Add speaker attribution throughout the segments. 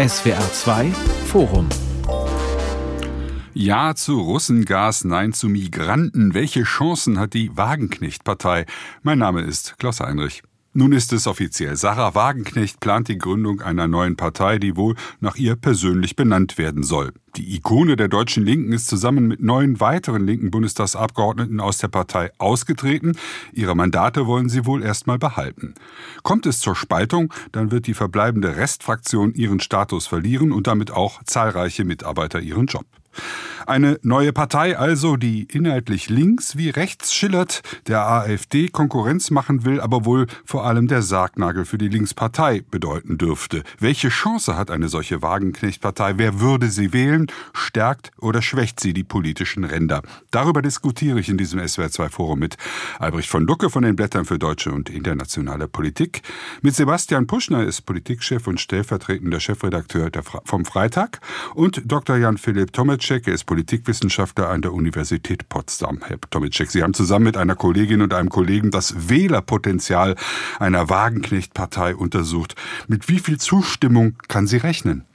Speaker 1: SWR 2 Forum
Speaker 2: ja zu Russengas, Nein zu Migranten. Welche Chancen hat die Wagenknecht-Partei? Mein Name ist Klaus Heinrich. Nun ist es offiziell. Sarah Wagenknecht plant die Gründung einer neuen Partei, die wohl nach ihr persönlich benannt werden soll. Die Ikone der deutschen Linken ist zusammen mit neun weiteren linken Bundestagsabgeordneten aus der Partei ausgetreten. Ihre Mandate wollen sie wohl erstmal behalten. Kommt es zur Spaltung, dann wird die verbleibende Restfraktion ihren Status verlieren und damit auch zahlreiche Mitarbeiter ihren Job. Eine neue Partei also, die inhaltlich links wie rechts schillert, der AfD Konkurrenz machen will, aber wohl vor allem der Sargnagel für die Linkspartei bedeuten dürfte. Welche Chance hat eine solche Wagenknecht-Partei? Wer würde sie wählen? Stärkt oder schwächt sie die politischen Ränder? Darüber diskutiere ich in diesem SWR2-Forum mit Albrecht von Lucke von den Blättern für deutsche und internationale Politik, mit Sebastian Puschner ist Politikchef und stellvertretender Chefredakteur vom Freitag und Dr. Jan Philipp Tomacek, er ist Politikwissenschaftler an der Universität Potsdam. Herr Tomicek, Sie haben zusammen mit einer Kollegin und einem Kollegen das Wählerpotenzial einer Wagenknecht-Partei untersucht. Mit wie viel Zustimmung kann sie rechnen?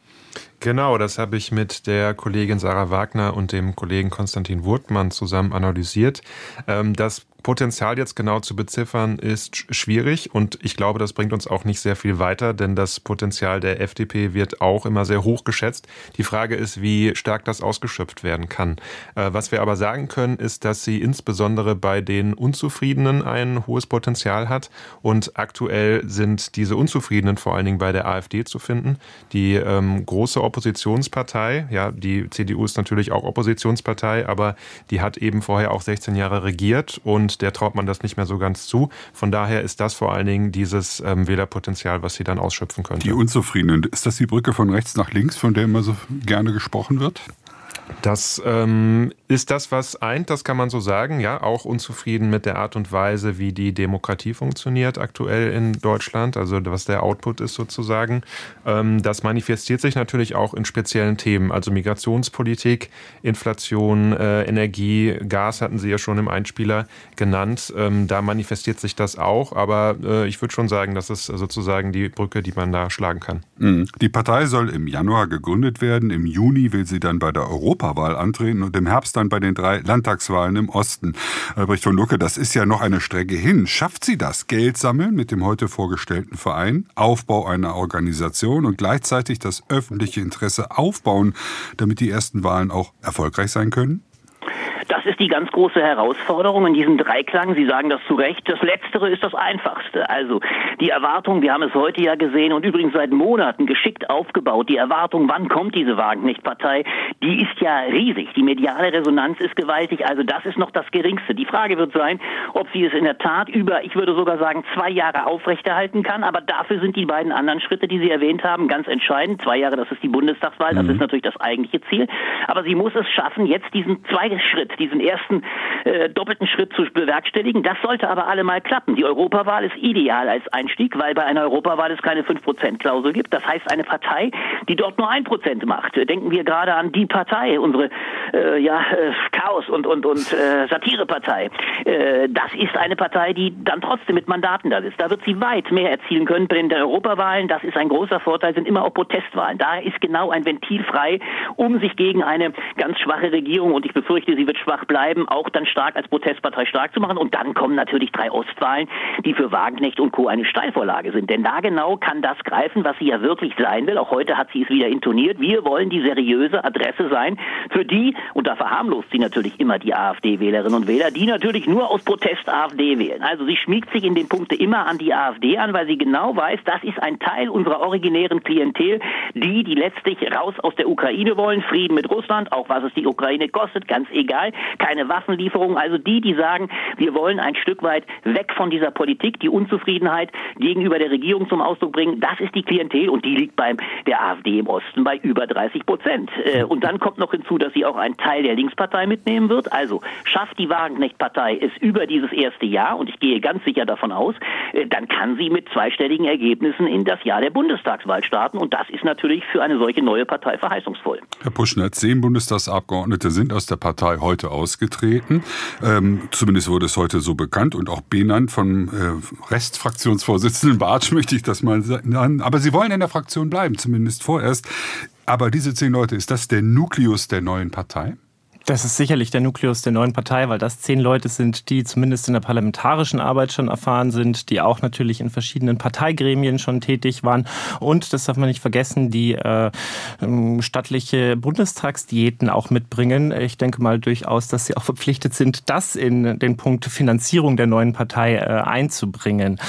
Speaker 3: Genau, das habe ich mit der Kollegin Sarah Wagner und dem Kollegen Konstantin Wurtmann zusammen analysiert. Ähm, das Potenzial jetzt genau zu beziffern ist schwierig und ich glaube, das bringt uns auch nicht sehr viel weiter, denn das Potenzial der FDP wird auch immer sehr hoch geschätzt. Die Frage ist, wie stark das ausgeschöpft werden kann. Äh, was wir aber sagen können, ist, dass sie insbesondere bei den Unzufriedenen ein hohes Potenzial hat und aktuell sind diese Unzufriedenen vor allen Dingen bei der AfD zu finden. Die ähm, große Oppositionspartei, ja, die CDU ist natürlich auch Oppositionspartei, aber die hat eben vorher auch 16 Jahre regiert und der traut man das nicht mehr so ganz zu. Von daher ist das vor allen Dingen dieses ähm, Wählerpotenzial, was sie dann ausschöpfen können.
Speaker 2: Die Unzufriedenen, ist das die Brücke von rechts nach links, von der immer so gerne gesprochen wird?
Speaker 3: Das ähm, ist das, was eint, das kann man so sagen. Ja, auch unzufrieden mit der Art und Weise, wie die Demokratie funktioniert aktuell in Deutschland, also was der Output ist sozusagen. Ähm, das manifestiert sich natürlich auch in speziellen Themen, also Migrationspolitik, Inflation, äh, Energie, Gas hatten Sie ja schon im Einspieler genannt. Ähm, da manifestiert sich das auch, aber äh, ich würde schon sagen, das ist sozusagen die Brücke, die man da schlagen kann.
Speaker 2: Mhm. Die Partei soll im Januar gegründet werden. Im Juni will sie dann bei der Europa Europawahl antreten und im Herbst dann bei den drei Landtagswahlen im Osten. Albrecht von Lucke, das ist ja noch eine Strecke hin. Schafft sie das? Geld sammeln mit dem heute vorgestellten Verein, Aufbau einer Organisation und gleichzeitig das öffentliche Interesse aufbauen, damit die ersten Wahlen auch erfolgreich sein können?
Speaker 4: Das ist die ganz große Herausforderung in diesem Dreiklang. Sie sagen das zu Recht. Das Letztere ist das Einfachste. Also die Erwartung, wir haben es heute ja gesehen und übrigens seit Monaten geschickt aufgebaut, die Erwartung, wann kommt diese Wagenknecht-Partei, die ist ja riesig. Die mediale Resonanz ist gewaltig. Also das ist noch das Geringste. Die Frage wird sein, ob sie es in der Tat über, ich würde sogar sagen, zwei Jahre aufrechterhalten kann. Aber dafür sind die beiden anderen Schritte, die Sie erwähnt haben, ganz entscheidend. Zwei Jahre, das ist die Bundestagswahl, das mhm. ist natürlich das eigentliche Ziel. Aber sie muss es schaffen, jetzt diesen zweiten Schritt, diesen ersten äh, doppelten Schritt zu bewerkstelligen. Das sollte aber allemal klappen. Die Europawahl ist ideal als Einstieg, weil bei einer Europawahl es keine 5%-Klausel gibt. Das heißt, eine Partei, die dort nur 1% macht. Denken wir gerade an die Partei, unsere äh, ja, äh, Chaos- und, und, und äh, Satirepartei. Äh, das ist eine Partei, die dann trotzdem mit Mandaten da ist. Da wird sie weit mehr erzielen können bei den Europawahlen. Das ist ein großer Vorteil, sind immer auch Protestwahlen. Da ist genau ein Ventil frei, um sich gegen eine ganz schwache Regierung, und ich befürchte, sie wird schwach bleiben, auch dann stark als Protestpartei stark zu machen. Und dann kommen natürlich drei Ostwahlen, die für Wagenknecht und Co. eine Steilvorlage sind. Denn da genau kann das greifen, was sie ja wirklich sein will. Auch heute hat sie es wieder intoniert. Wir wollen die seriöse Adresse sein für die, und da verharmlost sie natürlich immer die AfD-Wählerinnen und Wähler, die natürlich nur aus Protest AfD wählen. Also sie schmiegt sich in den Punkten immer an die AfD an, weil sie genau weiß, das ist ein Teil unserer originären Klientel, die, die letztlich raus aus der Ukraine wollen, Frieden mit Russland, auch was es die Ukraine kostet, ganz egal, keine Waffenlieferungen. Also die, die sagen, wir wollen ein Stück weit weg von dieser Politik, die Unzufriedenheit gegenüber der Regierung zum Ausdruck bringen, das ist die Klientel und die liegt beim der AfD im Osten bei über 30 Prozent. Äh, und dann kommt noch hinzu, dass sie auch einen Teil der Linkspartei mitnehmen wird. Also schafft die Wagenknecht-Partei es über dieses erste Jahr, und ich gehe ganz sicher davon aus, äh, dann kann sie mit zweistelligen Ergebnissen in das Jahr der Bundestagswahl starten. Und das ist natürlich für eine solche neue Partei verheißungsvoll.
Speaker 2: Herr Puschner, zehn Bundestagsabgeordnete sind aus der Partei heute heute ausgetreten. Ähm, zumindest wurde es heute so bekannt und auch benannt vom äh, Restfraktionsvorsitzenden Bartsch, möchte ich das mal sagen. Aber sie wollen in der Fraktion bleiben, zumindest vorerst. Aber diese zehn Leute, ist das der Nukleus der neuen Partei?
Speaker 5: Das ist sicherlich der Nukleus der neuen Partei, weil das zehn Leute sind, die zumindest in der parlamentarischen Arbeit schon erfahren sind, die auch natürlich in verschiedenen Parteigremien schon tätig waren und, das darf man nicht vergessen, die äh, ähm, stattliche Bundestagsdiäten auch mitbringen. Ich denke mal durchaus, dass sie auch verpflichtet sind, das in den Punkt Finanzierung der neuen Partei äh, einzubringen.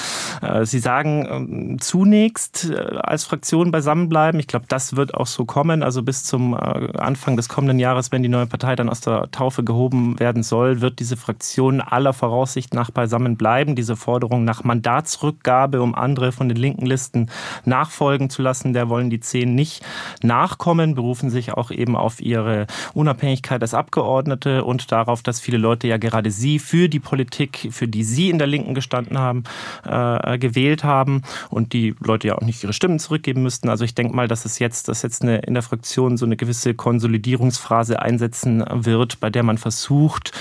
Speaker 5: Äh, sie sagen äh, zunächst äh, als Fraktion beisammenbleiben. Ich glaube, das wird auch so kommen. Also bis zum äh, Anfang des kommenden Jahres, wenn die neue Partei dann dann aus der Taufe gehoben werden soll, wird diese Fraktion aller Voraussicht nach beisammen bleiben. Diese Forderung nach Mandatsrückgabe, um andere von den linken Listen nachfolgen zu lassen, der wollen die Zehn nicht nachkommen, berufen sich auch eben auf ihre Unabhängigkeit als Abgeordnete und darauf, dass viele Leute ja gerade sie für die Politik, für die sie in der Linken gestanden haben, äh, gewählt haben und die Leute ja auch nicht ihre Stimmen zurückgeben müssten. Also ich denke mal, dass es jetzt, dass jetzt eine, in der Fraktion so eine gewisse Konsolidierungsphrase einsetzen wird, bei der man versucht,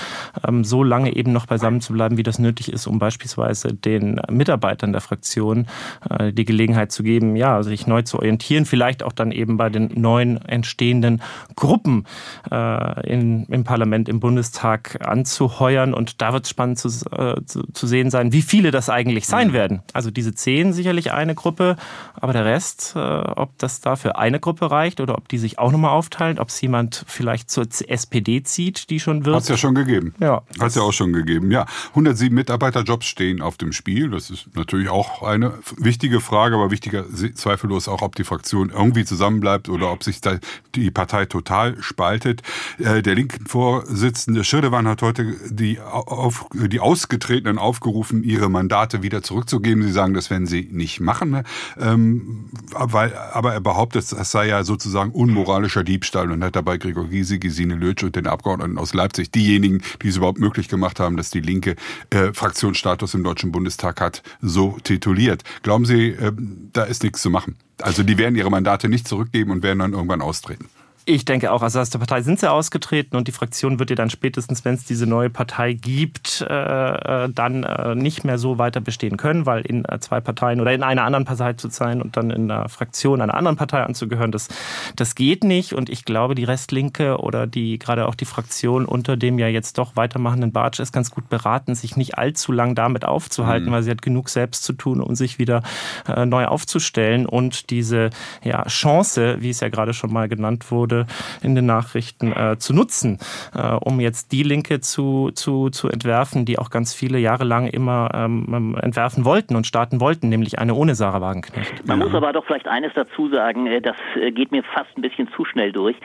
Speaker 5: ähm, so lange eben noch beisammen zu bleiben, wie das nötig ist, um beispielsweise den Mitarbeitern der Fraktion äh, die Gelegenheit zu geben, ja, sich neu zu orientieren, vielleicht auch dann eben bei den neuen entstehenden Gruppen äh, in, im Parlament, im Bundestag anzuheuern. Und da wird es spannend zu, äh, zu, zu sehen sein, wie viele das eigentlich sein werden. Also diese zehn sicherlich eine Gruppe, aber der Rest, ob das dafür eine Gruppe reicht oder ob die sich auch nochmal aufteilen, ob es jemand vielleicht zur SPD SPD zieht, die schon wird.
Speaker 2: Hat es ja schon gegeben.
Speaker 5: Ja.
Speaker 2: Hat es ja auch schon gegeben. Ja, 107 Mitarbeiterjobs stehen auf dem Spiel. Das ist natürlich auch eine wichtige Frage, aber wichtiger zweifellos auch, ob die Fraktion irgendwie zusammenbleibt oder ob sich da die Partei total spaltet. Äh, der linken Vorsitzende Schirdewan hat heute die, auf, die Ausgetretenen aufgerufen, ihre Mandate wieder zurückzugeben. Sie sagen, das werden sie nicht machen, ne? ähm, weil, aber er behauptet, das sei ja sozusagen unmoralischer Diebstahl und hat dabei Gregor Gysi, Gesine Lötsch und den Abgeordneten aus Leipzig, diejenigen, die es überhaupt möglich gemacht haben, dass die Linke äh, Fraktionsstatus im Deutschen Bundestag hat, so tituliert. Glauben Sie, äh, da ist nichts zu machen? Also die werden ihre Mandate nicht zurückgeben und werden dann irgendwann austreten.
Speaker 5: Ich denke auch, also aus der Partei sind sie ausgetreten und die Fraktion wird ja dann spätestens, wenn es diese neue Partei gibt, äh, äh, dann äh, nicht mehr so weiter bestehen können, weil in äh, zwei Parteien oder in einer anderen Partei zu sein und dann in einer Fraktion einer anderen Partei anzugehören, das, das geht nicht. Und ich glaube, die Restlinke oder die gerade auch die Fraktion unter dem ja jetzt doch weitermachenden Bartsch ist ganz gut beraten, sich nicht allzu lang damit aufzuhalten, mhm. weil sie hat genug selbst zu tun, um sich wieder äh, neu aufzustellen und diese ja, Chance, wie es ja gerade schon mal genannt wurde, wurde in den Nachrichten äh, zu nutzen, äh, um jetzt die Linke zu, zu, zu entwerfen, die auch ganz viele Jahre lang immer ähm, entwerfen wollten und starten wollten, nämlich eine ohne Sarah Wagenknecht.
Speaker 4: Man muss aber doch vielleicht eines dazu sagen, äh, das äh, geht mir fast ein bisschen zu schnell durch.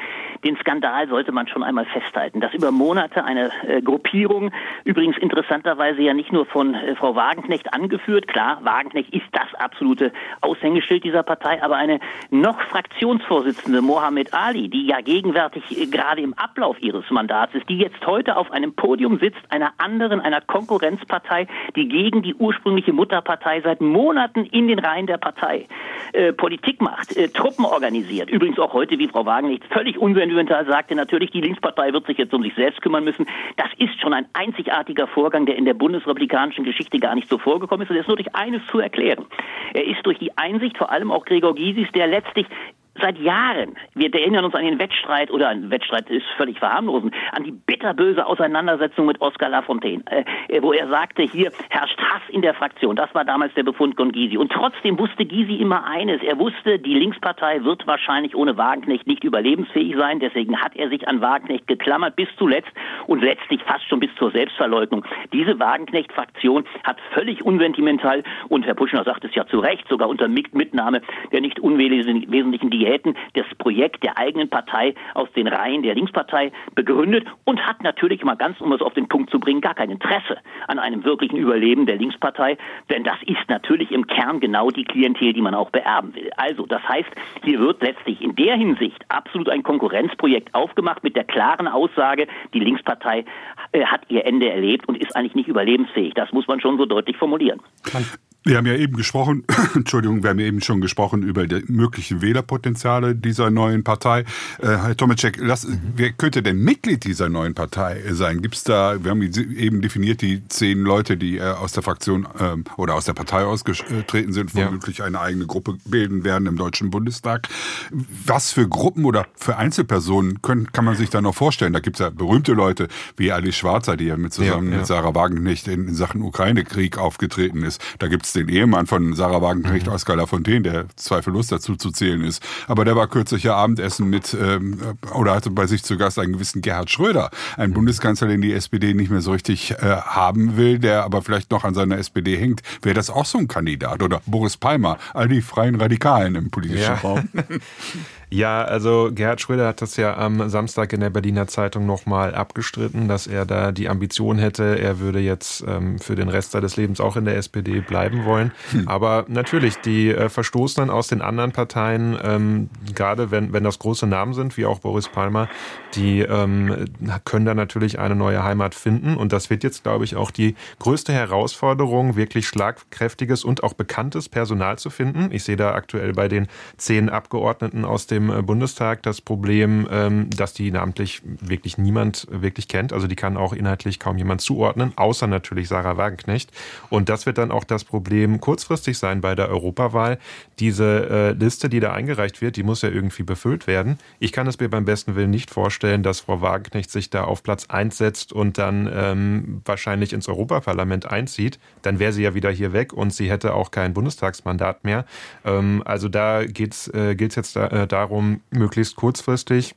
Speaker 4: Den Skandal sollte man schon einmal festhalten, dass über Monate eine äh, Gruppierung, übrigens interessanterweise ja nicht nur von Frau Wagenknecht angeführt, klar, Wagenknecht ist das absolute Aushängeschild dieser Partei, aber eine noch Fraktionsvorsitzende Mohammed Ali, die ja gegenwärtig äh, gerade im Ablauf ihres Mandats ist, die jetzt heute auf einem Podium sitzt, einer anderen, einer Konkurrenzpartei, die gegen die ursprüngliche Mutterpartei seit Monaten in den Reihen der Partei äh, Politik macht, äh, Truppen organisiert. Übrigens auch heute, wie Frau Wagenknecht völlig unsentimental sagte, natürlich die Linkspartei wird sich jetzt um sich selbst kümmern müssen. Das ist schon ein einzigartiger Vorgang, der in der bundesrepublikanischen Geschichte gar nicht so vorgekommen ist. Und er ist nur durch eines zu erklären. Er ist durch die Einsicht, vor allem auch Gregor Gysis, der letztlich seit Jahren, wir erinnern uns an den Wettstreit, oder ein Wettstreit ist völlig verharmlosend, an die bitterböse Auseinandersetzung mit Oskar Lafontaine, äh, wo er sagte, hier herrscht Hass in der Fraktion. Das war damals der Befund von Gysi. Und trotzdem wusste Gysi immer eines. Er wusste, die Linkspartei wird wahrscheinlich ohne Wagenknecht nicht überlebensfähig sein. Deswegen hat er sich an Wagenknecht geklammert bis zuletzt und letztlich fast schon bis zur Selbstverleugnung. Diese Wagenknecht-Fraktion hat völlig unsentimental, und Herr Puschner sagt es ja zu Recht, sogar unter Mitnahme der nicht unwesentlichen Diäten das Projekt der eigenen Partei aus den Reihen der Linkspartei begründet und hat natürlich mal ganz, um es auf den Punkt zu bringen, gar kein Interesse an einem wirklichen Überleben der Linkspartei, denn das ist natürlich im Kern genau die Klientel, die man auch beerben will. Also, das heißt, hier wird letztlich in der Hinsicht absolut ein Konkurrenzprojekt aufgemacht mit der klaren Aussage, die Linkspartei äh, hat ihr Ende erlebt und ist eigentlich nicht überlebensfähig. Das muss man schon so deutlich formulieren.
Speaker 2: Wir haben ja eben gesprochen, Entschuldigung, wir haben ja eben schon gesprochen über die möglichen Wählerpotenziale dieser neuen Partei. Äh, Herr Tomacek, lass, mhm. wer könnte denn Mitglied dieser neuen Partei sein? Gibt es da, wir haben eben definiert, die zehn Leute, die äh, aus der Fraktion ähm, oder aus der Partei ausgetreten sind, womöglich ja. eine eigene Gruppe bilden werden im Deutschen Bundestag. Was für Gruppen oder für Einzelpersonen können, kann man sich da noch vorstellen? Da gibt es ja berühmte Leute wie Ali Schwarzer, die ja mit zusammen ja, ja. mit Sarah Wagenknecht in, in Sachen Ukraine-Krieg aufgetreten ist. Da gibt den Ehemann von Sarah Wagenknecht, mhm. Oskar Lafontaine, der zweifellos dazu zu zählen ist. Aber der war kürzlich ja Abendessen mit, ähm, oder hatte bei sich zu Gast einen gewissen Gerhard Schröder, einen mhm. Bundeskanzler, den die SPD nicht mehr so richtig äh, haben will, der aber vielleicht noch an seiner SPD hängt. Wäre das auch so ein Kandidat? Oder Boris Palmer, all die freien Radikalen im politischen ja. Raum?
Speaker 3: Ja, also Gerhard Schröder hat das ja am Samstag in der Berliner Zeitung nochmal abgestritten, dass er da die Ambition hätte, er würde jetzt ähm, für den Rest seines Lebens auch in der SPD bleiben wollen. Hm. Aber natürlich, die äh, Verstoßenen aus den anderen Parteien, ähm, gerade wenn, wenn das große Namen sind, wie auch Boris Palmer, die ähm, können da natürlich eine neue Heimat finden. Und das wird jetzt, glaube ich, auch die größte Herausforderung, wirklich schlagkräftiges und auch bekanntes Personal zu finden. Ich sehe da aktuell bei den zehn Abgeordneten aus dem dem äh, Bundestag das Problem, ähm, dass die namentlich wirklich niemand wirklich kennt. Also die kann auch inhaltlich kaum jemand zuordnen, außer natürlich Sarah Wagenknecht. Und das wird dann auch das Problem kurzfristig sein bei der Europawahl. Diese äh, Liste, die da eingereicht wird, die muss ja irgendwie befüllt werden. Ich kann es mir beim besten Willen nicht vorstellen, dass Frau Wagenknecht sich da auf Platz 1 setzt und dann ähm, wahrscheinlich ins Europaparlament einzieht. Dann wäre sie ja wieder hier weg und sie hätte auch kein Bundestagsmandat mehr. Ähm, also da geht's, äh, gilt es jetzt da, äh, darum, darum, möglichst kurzfristig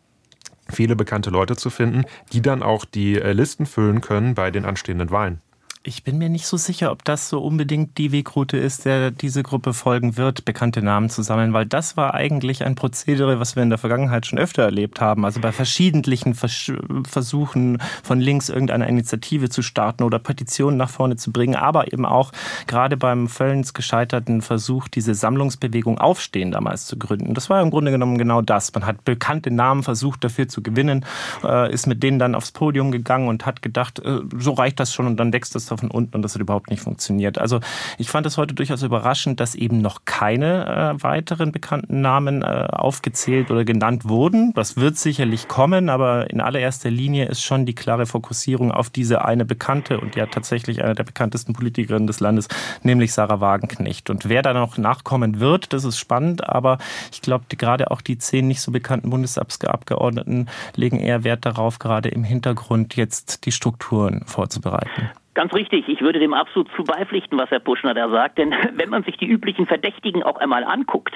Speaker 3: viele bekannte Leute zu finden, die dann auch die äh, Listen füllen können bei den anstehenden Wahlen.
Speaker 5: Ich bin mir nicht so sicher, ob das so unbedingt die Wegroute ist, der diese Gruppe folgen wird, bekannte Namen zu sammeln, weil das war eigentlich ein Prozedere, was wir in der Vergangenheit schon öfter erlebt haben. Also bei verschiedentlichen Vers Versuchen von links irgendeine Initiative zu starten oder Petitionen nach vorne zu bringen, aber eben auch gerade beim völlig gescheiterten Versuch, diese Sammlungsbewegung Aufstehen damals zu gründen. Das war im Grunde genommen genau das. Man hat bekannte Namen versucht, dafür zu gewinnen, äh, ist mit denen dann aufs Podium gegangen und hat gedacht, äh, so reicht das schon und dann wächst das von unten und das hat überhaupt nicht funktioniert. Also ich fand es heute durchaus überraschend, dass eben noch keine äh, weiteren bekannten Namen äh, aufgezählt oder genannt wurden. Das wird sicherlich kommen, aber in allererster Linie ist schon die klare Fokussierung auf diese eine bekannte und ja tatsächlich eine der bekanntesten Politikerinnen des Landes, nämlich Sarah Wagenknecht. Und wer da noch nachkommen wird, das ist spannend, aber ich glaube, gerade auch die zehn nicht so bekannten Bundestagsabgeordneten legen eher Wert darauf, gerade im Hintergrund jetzt die Strukturen vorzubereiten.
Speaker 4: Ganz richtig. Ich würde dem absolut zu beipflichten, was Herr Puschner da sagt. Denn wenn man sich die üblichen Verdächtigen auch einmal anguckt,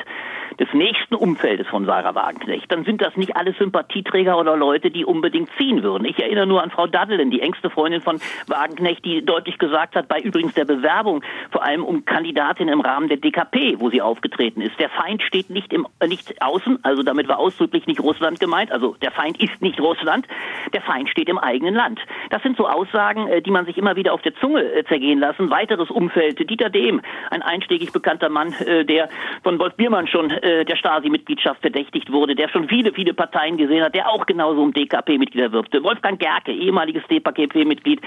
Speaker 4: des nächsten Umfeldes von Sarah Wagenknecht, dann sind das nicht alle Sympathieträger oder Leute, die unbedingt ziehen würden. Ich erinnere nur an Frau Daddelin, die engste Freundin von Wagenknecht, die deutlich gesagt hat, bei übrigens der Bewerbung, vor allem um Kandidatin im Rahmen der DKP, wo sie aufgetreten ist. Der Feind steht nicht im, äh, nicht außen, also damit war ausdrücklich nicht Russland gemeint, also der Feind ist nicht Russland, der Feind steht im eigenen Land. Das sind so Aussagen, äh, die man sich immer wieder auf der Zunge äh, zergehen lassen. Weiteres Umfeld, Dieter Dehm, ein einschlägig bekannter Mann, der von Wolf Biermann schon der Stasi-Mitgliedschaft verdächtigt wurde, der schon viele, viele Parteien gesehen hat, der auch genauso um DKP-Mitglieder wirbte. Wolfgang Gerke, ehemaliges DKP-Mitglied.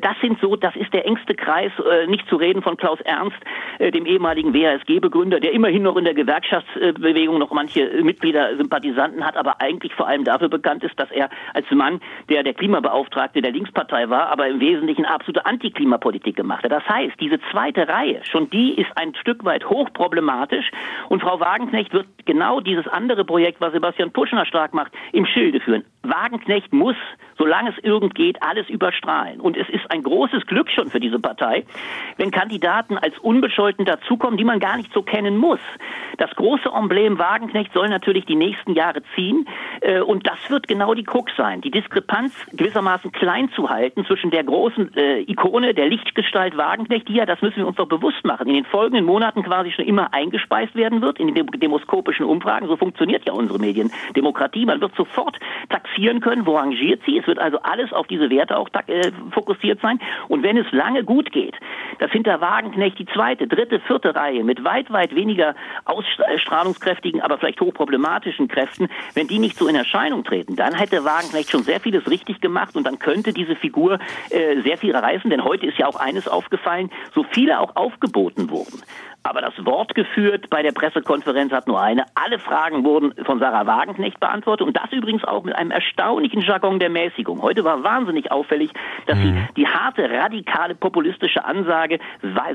Speaker 4: Das sind so, das ist der engste Kreis, nicht zu reden von Klaus Ernst, dem ehemaligen WHSG-Begründer, der immerhin noch in der Gewerkschaftsbewegung noch manche Mitglieder, Sympathisanten hat, aber eigentlich vor allem dafür bekannt ist, dass er als Mann, der der Klimabeauftragte der Linkspartei war, aber im Wesentlichen Antiklimapolitik gemacht hat. Das heißt, diese zweite Reihe, schon die ist ein Stück weit hochproblematisch und Frau Wagenknecht wird genau dieses andere Projekt, was Sebastian Puschner stark macht, im Schilde führen. Wagenknecht muss, solange es irgend geht, alles überstrahlen. Und es ist ein großes Glück schon für diese Partei, wenn Kandidaten als Unbescholten dazukommen, die man gar nicht so kennen muss. Das große Emblem Wagenknecht soll natürlich die nächsten Jahre ziehen. Äh, und das wird genau die Krux sein, die Diskrepanz gewissermaßen klein zu halten zwischen der großen äh, Ikone, der Lichtgestalt Wagenknecht, die ja, das müssen wir uns doch bewusst machen, in den folgenden Monaten quasi schon immer eingespeist werden wird in den demoskopischen Umfragen. So funktioniert ja unsere Mediendemokratie. Man wird sofort taxieren können, wo rangiert sie. Es wird also alles auf diese Werte auch äh, fokussiert sein. Und wenn es lange gut geht, dass hinter Wagenknecht die zweite, dritte, vierte Reihe mit weit, weit weniger ausstrahlungskräftigen, aber vielleicht hochproblematischen Kräften, wenn die nicht so in Erscheinung treten, dann hätte Wagenknecht schon sehr vieles richtig gemacht und dann könnte diese Figur äh, sehr viel reißen. Denn heute ist ja auch eines aufgefallen, so viele auch aufgeboten wurden. Aber das Wort geführt bei der Pressekonferenz hat nur eine. Alle Fragen wurden von Sarah Wagenknecht beantwortet und das übrigens auch mit einem erstaunlichen Jargon der Mäßigung. Heute war wahnsinnig auffällig, dass mhm. sie die harte, radikale, populistische Ansage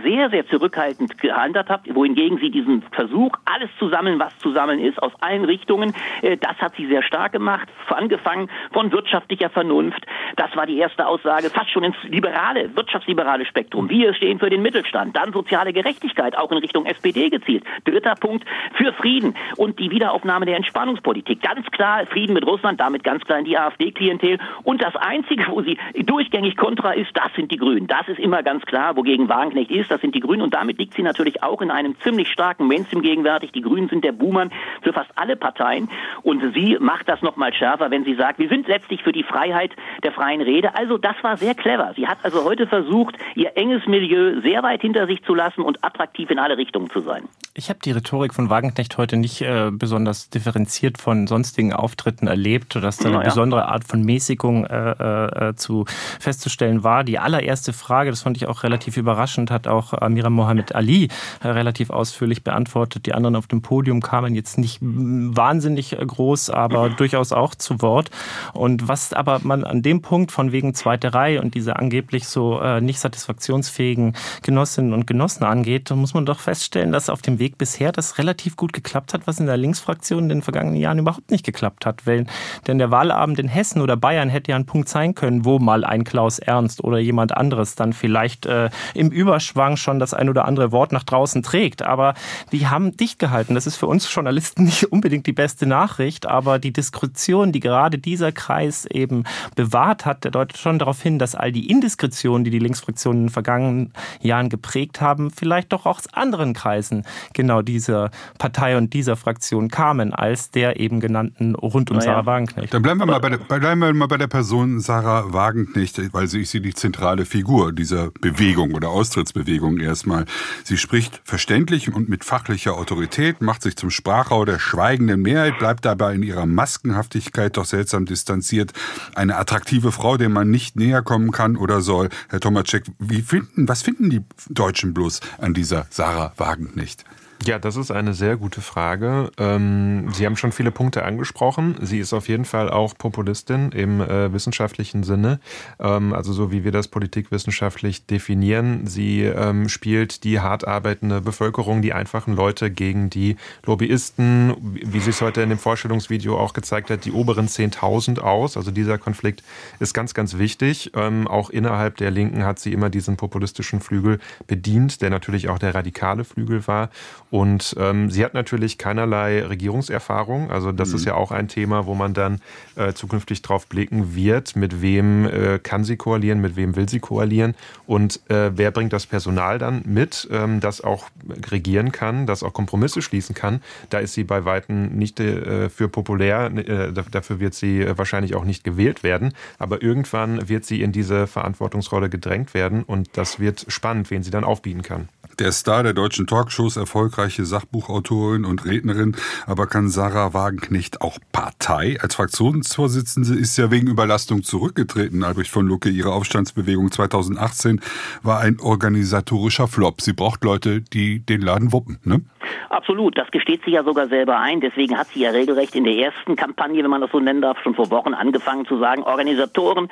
Speaker 4: sehr, sehr zurückhaltend gehandelt hat, wohingegen sie diesen Versuch, alles zu sammeln, was zu sammeln ist, aus allen Richtungen, äh, das hat sie sehr stark gemacht, angefangen von wirtschaftlicher Vernunft. Das war die erste Aussage, fast schon ins liberale, wirtschaftsliberale Spektrum. Wir stehen für den Mittelstand, dann soziale Gerechtigkeit, auch in Richtung SPD gezielt. Dritter Punkt für Frieden und die Wiederaufnahme der Entspannungspolitik. Ganz klar Frieden mit Russland, damit ganz klar in die AfD-Klientel. Und das Einzige, wo sie durchgängig kontra ist, das sind die Grünen. Das ist immer ganz klar, wogegen Wagenknecht ist, das sind die Grünen. Und damit liegt sie natürlich auch in einem ziemlich starken Mainstream gegenwärtig. Die Grünen sind der Buhmann für fast alle Parteien. Und sie macht das nochmal schärfer, wenn sie sagt, wir sind letztlich für die Freiheit der freien Rede. Also das war sehr clever. Sie hat also heute versucht, ihr enges Milieu sehr weit hinter sich zu lassen und attraktiv in alle Richtungen zu sein.
Speaker 5: Ich habe die Rhetorik von Wagenknecht heute nicht äh, besonders differenziert von sonstigen Auftritten erlebt, dass da eine ja. besondere Art von Mäßigung äh, äh, zu festzustellen war. Die allererste Frage, das fand ich auch relativ überraschend, hat auch Amira Mohammed Ali äh, relativ ausführlich beantwortet. Die anderen auf dem Podium kamen jetzt nicht wahnsinnig groß, aber durchaus auch zu Wort. Und was aber man an dem Punkt von wegen zweite Reihe und diese angeblich so äh, nicht satisfaktionsfähigen Genossinnen und Genossen angeht, muss man doch feststellen, dass auf dem Weg bisher das relativ gut geklappt hat, was in der Linksfraktion in den vergangenen Jahren überhaupt nicht geklappt hat. Weil, denn der Wahlabend in Hessen oder Bayern hätte ja ein Punkt sein können, wo mal ein Klaus Ernst oder jemand anderes dann vielleicht äh, im Überschwang schon das ein oder andere Wort nach draußen trägt. Aber die haben dicht gehalten. Das ist für uns Journalisten nicht unbedingt die beste Nachricht, aber die Diskretion, die gerade dieser Kreis eben bewahrt hat, der deutet schon darauf hin, dass all die Indiskretionen, die die Linksfraktion in den vergangenen Jahren geprägt haben, vielleicht doch auch anderen Kreisen genau dieser Partei und dieser Fraktion kamen, als der eben genannten rund um naja. Sarah Wagenknecht.
Speaker 2: Dann bleiben wir, mal bei der, bleiben wir mal bei der Person Sarah Wagenknecht, weil sie ist sie die zentrale Figur dieser Bewegung oder Austrittsbewegung erstmal. Sie spricht verständlich und mit fachlicher Autorität, macht sich zum Sprachrohr der schweigenden Mehrheit, bleibt dabei in ihrer Maskenhaftigkeit doch seltsam distanziert. Eine attraktive Frau, der man nicht näher kommen kann oder soll. Herr Tomacek, wie finden, was finden die Deutschen bloß an dieser Sarah Wagenknecht?
Speaker 3: Ja, das ist eine sehr gute Frage. Ähm, Sie haben schon viele Punkte angesprochen. Sie ist auf jeden Fall auch Populistin im äh, wissenschaftlichen Sinne, ähm, also so wie wir das politikwissenschaftlich definieren. Sie ähm, spielt die hart arbeitende Bevölkerung, die einfachen Leute gegen die Lobbyisten, wie sie es heute in dem Vorstellungsvideo auch gezeigt hat, die oberen 10.000 aus. Also dieser Konflikt ist ganz, ganz wichtig. Auch innerhalb der Linken hat sie immer diesen populistischen Flügel bedient, der natürlich auch der radikale Flügel war. Und ähm, sie hat natürlich keinerlei Regierungserfahrung. Also das mhm. ist ja auch ein Thema, wo man dann äh, zukünftig drauf blicken wird, mit wem äh, kann sie koalieren, mit wem will sie koalieren und äh, wer bringt das Personal dann mit, ähm, das auch regieren kann, das auch Kompromisse schließen kann. Da ist sie bei Weitem nicht äh, für populär. Äh, dafür wird sie wahrscheinlich auch nicht gewählt werden. Aber irgendwann wird sie in diese Verantwortungsrolle gedrängt werden und das wird spannend, wen sie dann aufbieten kann
Speaker 2: der Star der deutschen Talkshows, erfolgreiche Sachbuchautorin und Rednerin. Aber kann Sarah Wagenknecht auch Partei? Als Fraktionsvorsitzende ist ja wegen Überlastung zurückgetreten. Albrecht von Lucke, ihre Aufstandsbewegung 2018 war ein organisatorischer Flop. Sie braucht Leute, die den Laden wuppen, ne?
Speaker 4: Absolut, das gesteht sie ja sogar selber ein. Deswegen hat sie ja regelrecht in der ersten Kampagne, wenn man das so nennen darf, schon vor Wochen angefangen zu sagen, Organisatoren,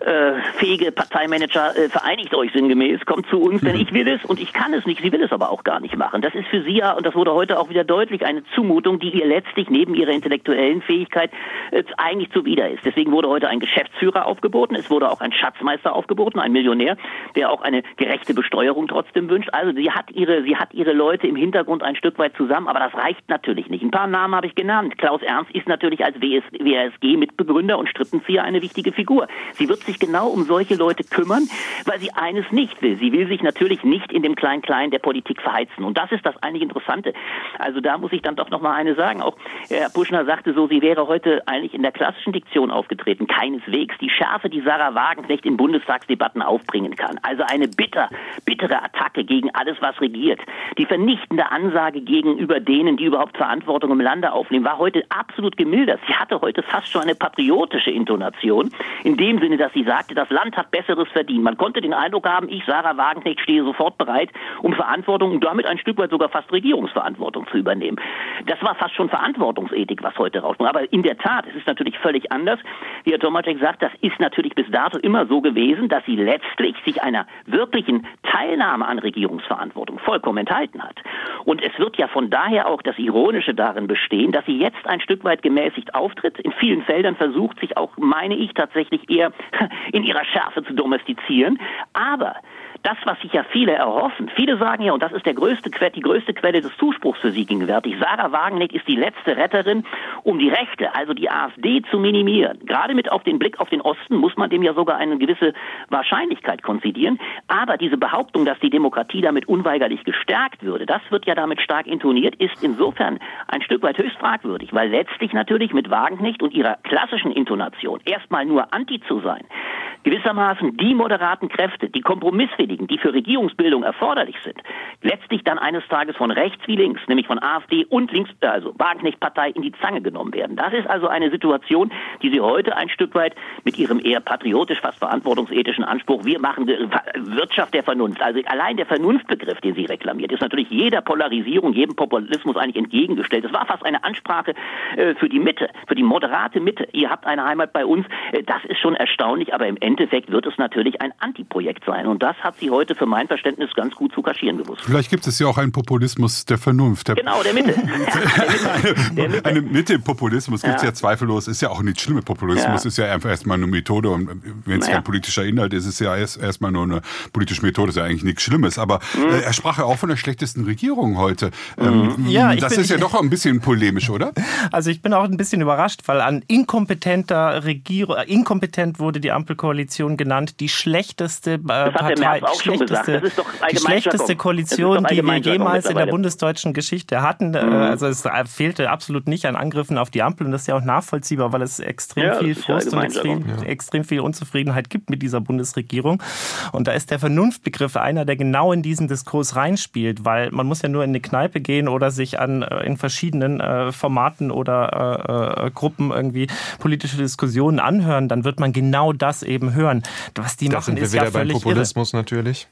Speaker 4: äh, fähige Parteimanager, äh, vereinigt euch sinngemäß, kommt zu uns, denn ich will es und ich kann es nicht. Sie will es aber auch gar nicht machen. Das ist für sie ja, und das wurde heute auch wieder deutlich, eine Zumutung, die ihr letztlich neben ihrer intellektuellen Fähigkeit äh, eigentlich zuwider ist. Deswegen wurde heute ein Geschäftsführer aufgeboten, es wurde auch ein Schatzmeister aufgeboten, ein Millionär, der auch eine gerechte Besteuerung trotzdem wünscht. Also sie hat ihre, sie hat ihre Leute im Hintergrund ein Stück weit zusammen, aber das reicht natürlich nicht. Ein paar Namen habe ich genannt. Klaus Ernst ist natürlich als WS WSG-Mitbegründer und Strippenzieher eine wichtige Figur. Sie wird sich genau um solche Leute kümmern, weil sie eines nicht will. Sie will sich natürlich nicht in dem Klein-Klein der Politik verheizen. Und das ist das eigentlich Interessante. Also da muss ich dann doch noch mal eine sagen. Auch Herr Buschner sagte so, sie wäre heute eigentlich in der klassischen Diktion aufgetreten. Keineswegs. Die Schärfe, die Sarah Wagenknecht in Bundestagsdebatten aufbringen kann. Also eine bitter, bittere Attacke gegen alles, was regiert. Die vernichtende Ansage gegenüber denen, die überhaupt Verantwortung im Lande aufnehmen, war heute absolut gemildert. Sie hatte heute fast schon eine patriotische Intonation. In dem Sinne, dass sie sagte, das Land hat Besseres verdient. Man konnte den Eindruck haben, ich, Sarah Wagenknecht, stehe sofort bereit, um Verantwortung und damit ein Stück weit sogar fast Regierungsverantwortung zu übernehmen. Das war fast schon Verantwortungsethik, was heute rauskommt. Aber in der Tat, es ist natürlich völlig anders. Wie Herr Tomacek sagt, das ist natürlich bis dato immer so gewesen, dass sie letztlich sich einer wirklichen Teilnahme an Regierungsverantwortung vollkommen enthalten hat. Und es wird ja von daher auch das Ironische darin bestehen, dass sie jetzt ein Stück weit gemäßigt auftritt, in vielen Feldern versucht, sich auch, meine ich, tatsächlich eher in ihrer Schärfe zu domestizieren. Aber das, was sich ja viele erhoffen. Viele sagen ja, und das ist der größte, die größte Quelle des Zuspruchs für sie gegenwärtig, Sarah Wagenknecht ist die letzte Retterin, um die Rechte, also die AfD, zu minimieren. Gerade mit auf den Blick auf den Osten muss man dem ja sogar eine gewisse Wahrscheinlichkeit konzidieren. Aber diese Behauptung, dass die Demokratie damit unweigerlich gestärkt würde, das wird ja damit stark intoniert, ist insofern ein Stück weit höchst fragwürdig, weil letztlich natürlich mit Wagenknecht und ihrer klassischen Intonation erstmal nur anti zu sein, gewissermaßen die moderaten Kräfte, die Kompromisswilligen, die für Regierungsbildung erforderlich sind, letztlich dann eines Tages von rechts wie links, nämlich von AfD und links, also Wagenknecht-Partei in die Zange genommen werden. Das ist also eine Situation, die Sie heute ein Stück weit mit Ihrem eher patriotisch, fast verantwortungsethischen Anspruch, wir machen Wirtschaft der Vernunft, also allein der Vernunftbegriff, den sie reklamiert, ist natürlich jeder Polarisierung, jedem Populismus eigentlich entgegengestellt. Es war fast eine Ansprache äh, für die Mitte, für die moderate Mitte. Ihr habt eine Heimat bei uns. Äh, das ist schon erstaunlich, aber im Endeffekt wird es natürlich ein Antiprojekt sein. Und das hat sie heute für mein Verständnis ganz gut zu kaschieren gewusst.
Speaker 2: Vielleicht gibt es ja auch einen Populismus der Vernunft. Der
Speaker 4: genau, der Mitte.
Speaker 2: der Mitte. Eine Mitte-Populismus gibt es ja. ja. zweifellos. Ist ja auch nicht schlimm. Populismus ja. ist ja einfach erstmal eine Methode. Und wenn es naja. kein politischer Inhalt ist, ist es ja erst, erstmal nur eine politische Methode. Ist ja eigentlich nichts Schlimmes. Aber mhm. äh, er sprach ja auch von der schlechtesten Regierung heute. Mhm. Ähm, ja, das bin, ist ja doch ein bisschen polemisch, oder?
Speaker 5: Also ich bin auch ein bisschen überrascht, weil an inkompetenter Regierung, äh, inkompetent wurde die Ampelkoalition Koalition genannt, die schlechteste äh, Partei, die schlechteste, die schlechteste Koalition, die wir jemals in der bundesdeutschen Geschichte hatten. Äh, mhm. Also es fehlte absolut nicht an Angriffen auf die Ampel und das ist ja auch nachvollziehbar, weil es extrem ja, viel Frust und extrem, ja. extrem viel Unzufriedenheit gibt mit dieser Bundesregierung. Und da ist der Vernunftbegriff einer, der genau in diesen Diskurs reinspielt, weil man muss ja nur in eine Kneipe gehen oder sich an äh, in verschiedenen äh, Formaten oder äh, Gruppen irgendwie politische Diskussionen anhören, dann wird man genau das eben eben hören. Was die
Speaker 3: da
Speaker 5: machen,
Speaker 3: sind wir
Speaker 5: ist
Speaker 3: wieder
Speaker 5: ja
Speaker 3: beim Populismus
Speaker 5: irre.
Speaker 3: natürlich natürlich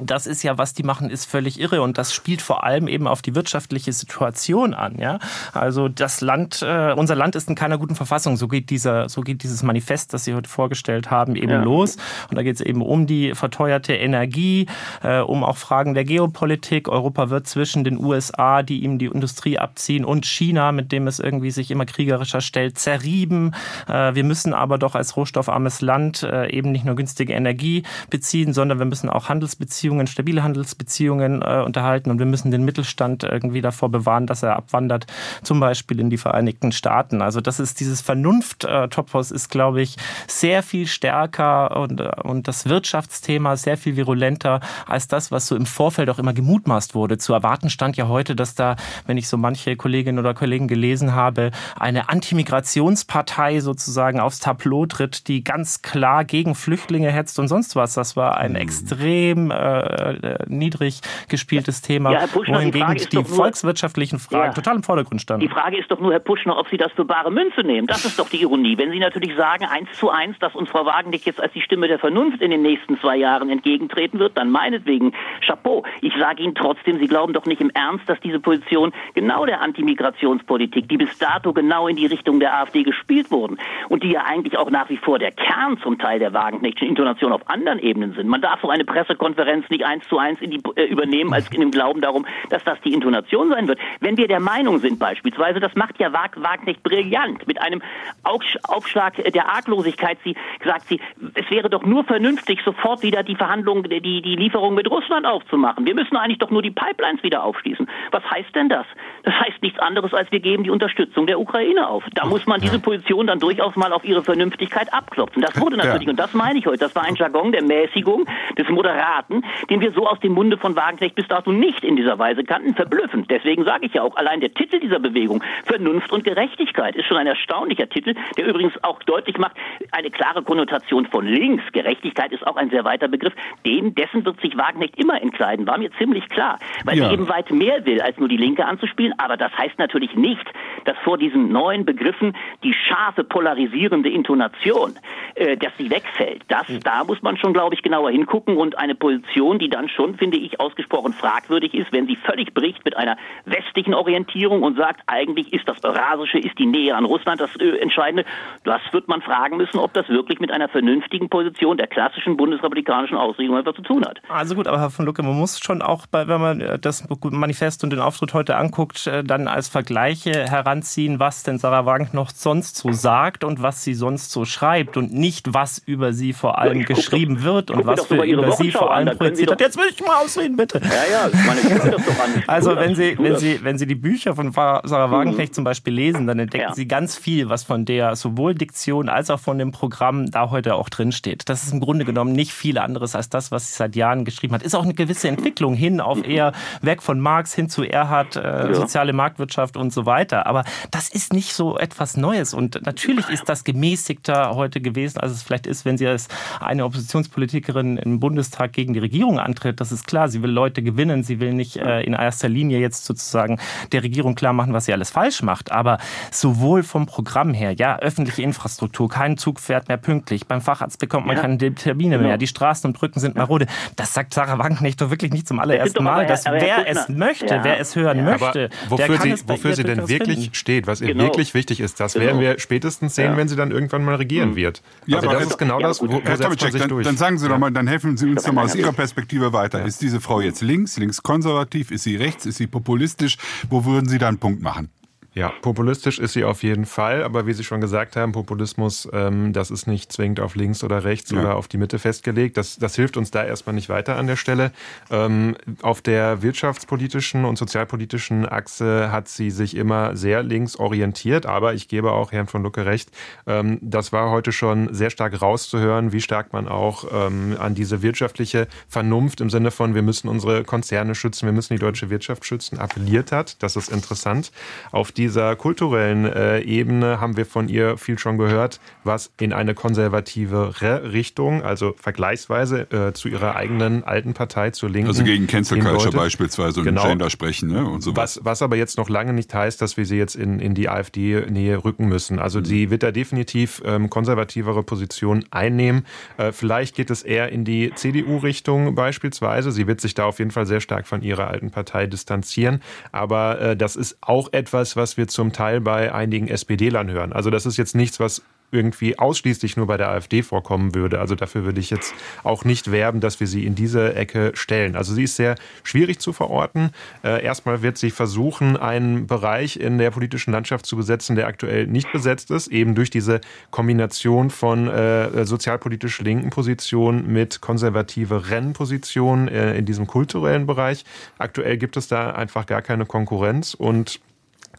Speaker 5: das ist ja, was die machen, ist völlig irre und das spielt vor allem eben auf die wirtschaftliche Situation an. Ja? Also das Land, äh, unser Land ist in keiner guten Verfassung. So geht dieser, so geht dieses Manifest, das Sie heute vorgestellt haben, eben ja. los. Und da geht es eben um die verteuerte Energie, äh, um auch Fragen der Geopolitik. Europa wird zwischen den USA, die ihm die Industrie abziehen, und China, mit dem es irgendwie sich immer kriegerischer stellt, zerrieben. Äh, wir müssen aber doch als rohstoffarmes Land äh, eben nicht nur günstige Energie beziehen, sondern wir müssen auch Handelsbeziehungen Handelsbeziehungen, stabile Handelsbeziehungen äh, unterhalten und wir müssen den Mittelstand irgendwie davor bewahren, dass er abwandert, zum Beispiel in die Vereinigten Staaten. Also das ist dieses Vernunft-Topos ist, glaube ich, sehr viel stärker und, äh, und das Wirtschaftsthema sehr viel virulenter als das, was so im Vorfeld auch immer gemutmaßt wurde. Zu erwarten stand ja heute, dass da, wenn ich so manche Kolleginnen oder Kollegen gelesen habe, eine Antimigrationspartei sozusagen aufs Tableau tritt, die ganz klar gegen Flüchtlinge hetzt und sonst was. Das war ein mhm. extrem äh, äh, niedrig gespieltes Thema, ja, Puschner, wohingegen die, die volkswirtschaftlichen Fragen ja, total im Vordergrund standen.
Speaker 4: Die Frage ist doch nur, Herr Puschner, ob Sie das für bare Münze nehmen. Das ist doch die Ironie. Wenn Sie natürlich sagen, eins zu eins, dass uns Frau Wagenknecht jetzt als die Stimme der Vernunft in den nächsten zwei Jahren entgegentreten wird, dann meinetwegen Chapeau. Ich sage Ihnen trotzdem, Sie glauben doch nicht im Ernst, dass diese Position genau der Antimigrationspolitik, die bis dato genau in die Richtung der AfD gespielt wurden und die ja eigentlich auch nach wie vor der Kern zum Teil der Wagenknechtschen Intonation auf anderen Ebenen sind. Man darf so eine Pressekonferenz jetzt nicht eins zu eins in die, äh, übernehmen, als in dem Glauben darum, dass das die Intonation sein wird. Wenn wir der Meinung sind beispielsweise, das macht ja Wagner brillant, mit einem Aufschlag der Arglosigkeit, sie sagt sie, es wäre doch nur vernünftig, sofort wieder die Verhandlungen, die, die Lieferung mit Russland aufzumachen. Wir müssen eigentlich doch nur die Pipelines wieder aufschließen. Was heißt denn das? Das heißt nichts anderes, als wir geben die Unterstützung der Ukraine auf. Da muss man diese Position dann durchaus mal auf ihre Vernünftigkeit abklopfen. Das wurde natürlich, ja. und das meine ich heute, das war ein Jargon der Mäßigung, des Moderaten, den wir so aus dem Munde von Wagenknecht bis dato nicht in dieser Weise kannten, verblüffend. Deswegen sage ich ja auch, allein der Titel dieser Bewegung, Vernunft und Gerechtigkeit, ist schon ein erstaunlicher Titel, der übrigens auch deutlich macht, eine klare Konnotation von links. Gerechtigkeit ist auch ein sehr weiter Begriff. Dem, dessen wird sich Wagenknecht immer entkleiden, war mir ziemlich klar, weil ja. sie eben weit mehr will, als nur die Linke anzuspielen. Aber das heißt natürlich nicht, dass vor diesen neuen Begriffen die scharfe, polarisierende Intonation, äh, dass sie wegfällt. Das, mhm. da muss man schon, glaube ich, genauer hingucken und eine Position, die dann schon, finde ich, ausgesprochen fragwürdig ist, wenn sie völlig bricht mit einer westlichen Orientierung und sagt, eigentlich ist das Eurasische, ist die Nähe an Russland das äh, Entscheidende. Das wird man fragen müssen, ob das wirklich mit einer vernünftigen Position der klassischen bundesrepublikanischen Ausrichtung etwas zu tun hat.
Speaker 5: Also gut, aber Herr von Lucke, man muss schon auch, bei, wenn man äh, das Manifest und den Auftritt heute anguckt, äh, dann als Vergleiche heranziehen, was denn Sarah Wagenknecht noch sonst so sagt und was sie sonst so schreibt und nicht, was über sie vor allem ja, geschrieben doch, wird und was für über sie vor allem projiziert hat. Jetzt will ich mal ausreden, bitte. Ja, ja, meine, ich das doch an. Also wenn Sie, wenn Sie, wenn Sie die Bücher von Sarah Wagenknecht mhm. zum Beispiel lesen, dann entdecken ja. Sie ganz viel, was von der sowohl Diktion als auch von dem Programm da heute auch drin steht. Das ist im Grunde genommen nicht viel anderes als das, was sie seit Jahren geschrieben hat. Ist auch eine gewisse Entwicklung hin auf mhm. eher weg von Marx hin zu Erhard, äh, ja. soziale Marktwirtschaft und so weiter. Aber das ist nicht so etwas Neues. Und natürlich ist das gemäßigter heute gewesen, als es vielleicht ist, wenn sie als eine Oppositionspolitikerin im Bundestag gegen die Regierung antritt. Das ist klar. Sie will Leute gewinnen. Sie will nicht äh, in erster Linie jetzt sozusagen der Regierung klar machen, was sie alles falsch macht. Aber sowohl vom Programm her, ja, öffentliche Infrastruktur, kein Zug fährt mehr pünktlich. Beim Facharzt bekommt man ja. keine Termine genau. mehr. Die Straßen und Brücken sind marode. Das sagt Sarah Wagenknecht doch wirklich nicht zum allerersten Mal. Dass wer es möchte, ja. wer es hören ja. möchte,
Speaker 3: aber wofür sie, wofür sie denn wirklich finden. steht, was ihr genau. wirklich wichtig ist, das genau. werden wir spätestens sehen, wenn sie dann irgendwann mal regieren hm. wird.
Speaker 2: Ja, also das ist genau das, wo, wo Herr Tomicek, dann, dann, sagen Sie doch mal, dann helfen Sie uns doch mal aus Ihrer Perspektive weiter. Ist diese Frau jetzt links, linkskonservativ? Ist sie rechts? Ist sie populistisch? Wo würden Sie da einen Punkt machen?
Speaker 3: Ja, populistisch ist sie auf jeden Fall, aber wie Sie schon gesagt haben, Populismus, ähm, das ist nicht zwingend auf links oder rechts ja. oder auf die Mitte festgelegt. Das, das hilft uns da erstmal nicht weiter an der Stelle. Ähm, auf der wirtschaftspolitischen und sozialpolitischen Achse hat sie sich immer sehr links orientiert, aber ich gebe auch Herrn von Lucke recht, ähm, das war heute schon sehr stark rauszuhören, wie stark man auch ähm, an diese wirtschaftliche Vernunft im Sinne von, wir müssen unsere Konzerne schützen, wir müssen die deutsche Wirtschaft schützen, appelliert hat. Das ist interessant. Auf die dieser kulturellen äh, Ebene haben wir von ihr viel schon gehört, was in eine konservativere Richtung, also vergleichsweise äh, zu ihrer eigenen alten Partei, zur Linken.
Speaker 2: Also gegen Cancel Culture beispielsweise und genau. Gender sprechen ne? und
Speaker 3: sowas. Was, was aber jetzt noch lange nicht heißt, dass wir sie jetzt in, in die AfD-Nähe rücken müssen. Also mhm. sie wird da definitiv ähm, konservativere Positionen einnehmen. Äh, vielleicht geht es eher in die CDU-Richtung beispielsweise. Sie wird sich da auf jeden Fall sehr stark von ihrer alten Partei distanzieren. Aber äh, das ist auch etwas, was wir zum Teil bei einigen SPD-Lern hören. Also das ist jetzt nichts, was irgendwie ausschließlich nur bei der AfD vorkommen würde. Also dafür würde ich jetzt auch nicht werben, dass wir sie in diese Ecke stellen. Also sie ist sehr schwierig zu verorten. Äh, erstmal wird sie versuchen, einen Bereich in der politischen Landschaft zu besetzen, der aktuell nicht besetzt ist, eben durch diese Kombination von äh, sozialpolitisch linken Positionen mit konservativeren Positionen äh, in diesem kulturellen Bereich. Aktuell gibt es da einfach gar keine Konkurrenz und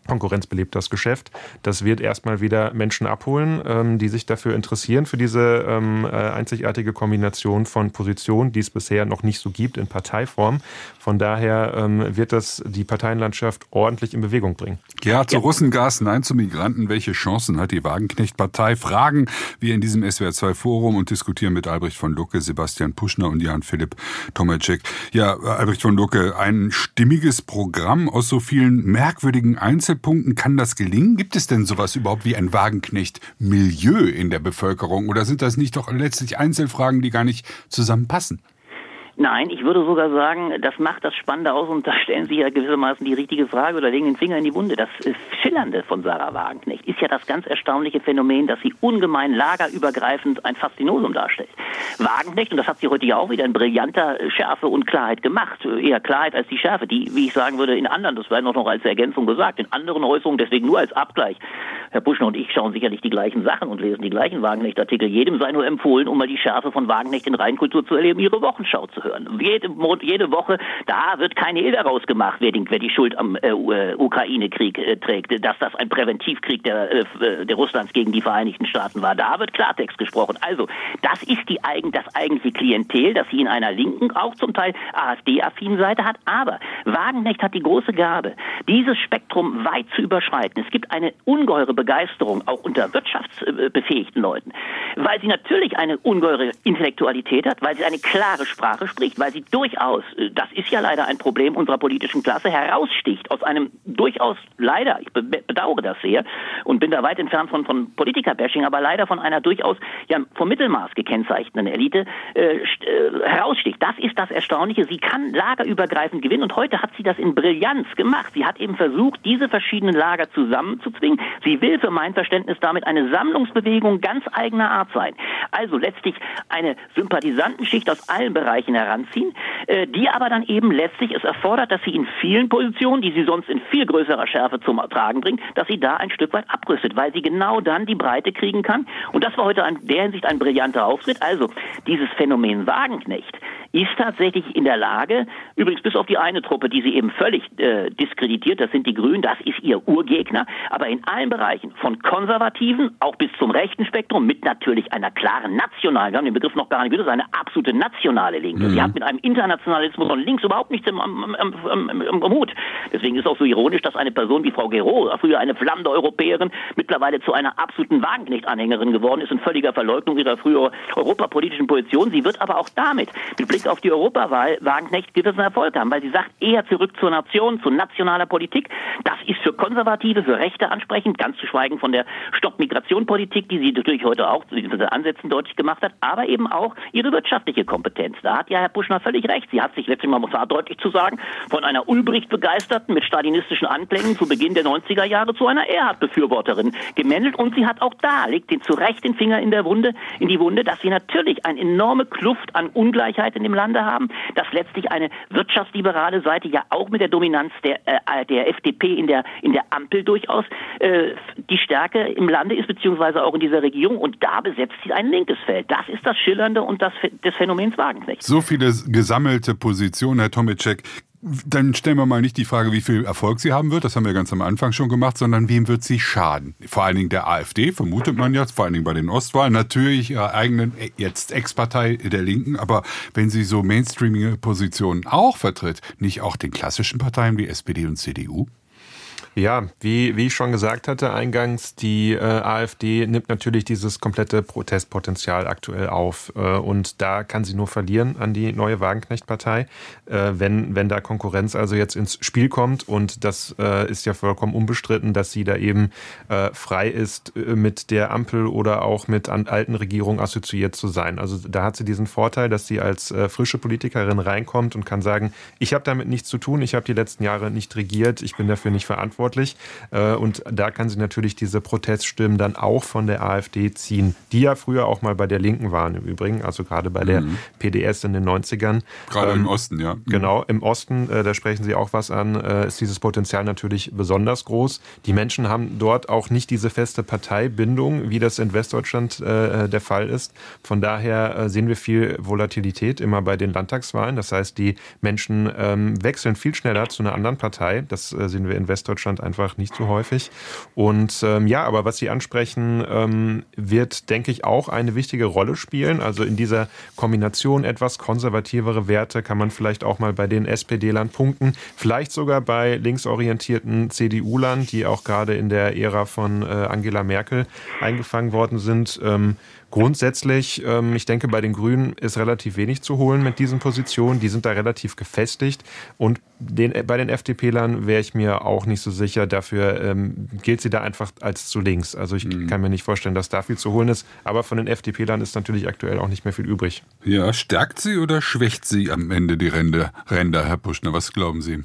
Speaker 3: Konkurrenz belebt das Geschäft. Das wird erstmal wieder Menschen abholen, ähm, die sich dafür interessieren, für diese ähm, äh, einzigartige Kombination von Positionen, die es bisher noch nicht so gibt in Parteiform. Von daher ähm, wird das die Parteienlandschaft ordentlich in Bewegung bringen.
Speaker 2: Ja, zu ja. Russengas, nein zu Migranten. Welche Chancen hat die Wagenknecht-Partei? Fragen wir in diesem SWR2-Forum und diskutieren mit Albrecht von Lucke, Sebastian Puschner und Jan-Philipp Tomacek. Ja, Albrecht von Lucke, ein stimmiges Programm aus so vielen merkwürdigen Einzel Punkten kann das gelingen? Gibt es denn sowas überhaupt wie ein Wagenknecht-Milieu in der Bevölkerung? Oder sind das nicht doch letztlich Einzelfragen, die gar nicht zusammenpassen?
Speaker 4: Nein, ich würde sogar sagen, das macht das Spannende aus und da stellen Sie ja gewissermaßen die richtige Frage oder legen den Finger in die Wunde. Das Schillernde von Sarah Wagenknecht ist ja das ganz erstaunliche Phänomen, dass sie ungemein lagerübergreifend ein Faszinosum darstellt. Wagenknecht, und das hat sie heute ja auch wieder in brillanter Schärfe und Klarheit gemacht, eher Klarheit als die Schärfe, die, wie ich sagen würde, in anderen, das wäre noch als Ergänzung gesagt, in anderen Äußerungen, deswegen nur als Abgleich. Herr Buschner und ich schauen sicherlich die gleichen Sachen und lesen die gleichen Wagenknecht-Artikel. Jedem sei nur empfohlen, um mal die Schärfe von Wagenknecht in Reinkultur zu erleben, ihre Wochenschau zu hören. Jede, jede Woche, da wird keine Hehl daraus gemacht, wer die, wer die Schuld am äh, äh Ukraine-Krieg äh, trägt, dass das ein Präventivkrieg der, äh, der Russlands gegen die Vereinigten Staaten war. Da wird Klartext gesprochen. Also, das ist die eigen, das eigentliche Klientel, das sie in einer linken, auch zum Teil AfD-affinen Seite hat. Aber Wagenknecht hat die große Gabe, dieses Spektrum weit zu überschreiten. Es gibt eine ungeheure Begeisterung, auch unter wirtschaftsbefähigten Leuten, weil sie natürlich eine ungeheure Intellektualität hat, weil sie eine klare Sprache spricht, weil sie durchaus, äh, das ist ja leider ein Problem unserer politischen Klasse, heraussticht aus einem durchaus leider, ich bedauere das sehr und bin da weit entfernt von, von Politiker-Bashing, aber leider von einer durchaus ja, vom Mittelmaß gekennzeichneten Elite äh, äh, heraussticht. Das ist das Erstaunliche. Sie kann lagerübergreifend gewinnen und heute hat sie das in Brillanz gemacht. Sie hat eben versucht, diese verschiedenen Lager zusammenzuzwingen. Sie will für mein Verständnis damit eine Sammlungsbewegung ganz eigener Art sein. Also letztlich eine Sympathisantenschicht aus allen Bereichen heranziehen, äh, die aber dann eben letztlich es erfordert, dass sie in vielen Positionen, die sie sonst in viel größerer Schärfe zum Tragen bringt, dass sie da ein Stück weit abrüstet, weil sie genau dann die Breite kriegen kann. Und das war heute in der Hinsicht ein brillanter Auftritt. Also dieses Phänomen Wagenknecht ist tatsächlich in der Lage, übrigens bis auf die eine Truppe, die sie eben völlig äh, diskreditiert, das sind die Grünen, das ist ihr Urgegner, aber in allen Bereichen, von Konservativen auch bis zum rechten Spektrum, mit natürlich einer klaren nationalen, wir haben den Begriff noch gar nicht gehört, eine absolute nationale Linke. Mhm. Sie hat mit einem Internationalismus von links überhaupt nichts im, im, im, im, Mut. Deswegen ist es auch so ironisch, dass eine Person wie Frau Gero, früher eine flammende Europäerin, mittlerweile zu einer absoluten Wagenknecht-Anhängerin geworden ist, in völliger Verleugnung ihrer früheren europapolitischen Position. Sie wird aber auch damit, mit Blick auf die Europawahl, Wagenknecht gewissen Erfolg haben, weil sie sagt, eher zurück zur Nation, zu nationaler Politik. Das ist für Konservative, für Rechte ansprechend, ganz zu schweigen von der Stopp-Migration-Politik, die sie natürlich heute auch zu diesen Ansätzen deutlich gemacht hat, aber eben auch ihre wirtschaftliche Kompetenz. Da hat ja Herr Buschner völlig recht. Sie hat sich letztlich mal, muss deutlich zu sagen, von einer Ulbricht-Begeisterten mit stalinistischen Anklängen zu Beginn der 90er Jahre zu einer Erhard-Befürworterin gemändelt und sie hat auch da, legt den zu Recht den Finger in der Wunde, in die Wunde, dass sie natürlich eine enorme Kluft an Ungleichheit in dem Lande haben, dass letztlich eine wirtschaftsliberale Seite ja auch mit der Dominanz der, äh, der FDP in der, in der Ampel durchaus äh, die Stärke im Lande ist, beziehungsweise auch in dieser Regierung und da besetzt sie ein linkes Feld. Das ist das Schillernde und das des Phänomens Wagenknecht.
Speaker 2: So viele gesammelte Positionen, Herr Tomicek. Dann stellen wir mal nicht die Frage, wie viel Erfolg sie haben wird, das haben wir ganz am Anfang schon gemacht, sondern wem wird sie schaden? Vor allen Dingen der AfD, vermutet man jetzt, vor allen Dingen bei den Ostwahlen, natürlich ihrer eigenen, jetzt Ex-Partei der Linken, aber wenn sie so mainstreamige Positionen auch vertritt, nicht auch den klassischen Parteien wie SPD und CDU?
Speaker 3: Ja, wie, wie ich schon gesagt hatte eingangs, die äh, AfD nimmt natürlich dieses komplette Protestpotenzial aktuell auf. Äh, und da kann sie nur verlieren an die neue Wagenknecht-Partei, äh, wenn, wenn da Konkurrenz also jetzt ins Spiel kommt. Und das äh, ist ja vollkommen unbestritten, dass sie da eben äh, frei ist, äh, mit der Ampel oder auch mit an alten Regierungen assoziiert zu sein. Also da hat sie diesen Vorteil, dass sie als frische Politikerin reinkommt und kann sagen, ich habe damit nichts zu tun, ich habe die letzten Jahre nicht regiert, ich bin dafür nicht verantwortlich verantwortlich. Äh, und da kann sie natürlich diese Proteststimmen dann auch von der AfD ziehen, die ja früher auch mal bei der Linken waren im Übrigen, also gerade bei der mhm. PDS in den 90ern.
Speaker 2: Gerade ähm, im Osten, ja. Mhm.
Speaker 3: Genau, im Osten, äh, da sprechen Sie auch was an, äh, ist dieses Potenzial natürlich besonders groß. Die Menschen haben dort auch nicht diese feste Parteibindung, wie das in Westdeutschland der Fall ist. Von daher sehen wir viel Volatilität immer bei den Landtagswahlen. Das heißt, die Menschen ähm, wechseln viel schneller zu einer anderen Partei. Das sehen wir in Westdeutschland Deutschland einfach nicht so häufig. Und ähm, ja, aber was Sie ansprechen, ähm, wird, denke ich, auch eine wichtige Rolle spielen. Also in dieser Kombination etwas konservativere Werte kann man vielleicht auch mal bei den SPD-Lern punkten. Vielleicht sogar bei linksorientierten CDU-Lern, die auch gerade in der Ära von äh, Angela Merkel eingefangen worden sind. Ähm, Grundsätzlich, ähm, ich denke, bei den Grünen ist relativ wenig zu holen mit diesen Positionen. Die sind da relativ gefestigt. Und den, bei den FDP-Lern wäre ich mir auch nicht so sicher. Dafür ähm, gilt sie da einfach als zu links. Also ich mhm. kann mir nicht vorstellen, dass da viel zu holen ist. Aber von den FDP-Lern ist natürlich aktuell auch nicht mehr viel übrig.
Speaker 2: Ja, stärkt sie oder schwächt sie am Ende die Ränder, Ränder Herr Puschner? Was glauben Sie?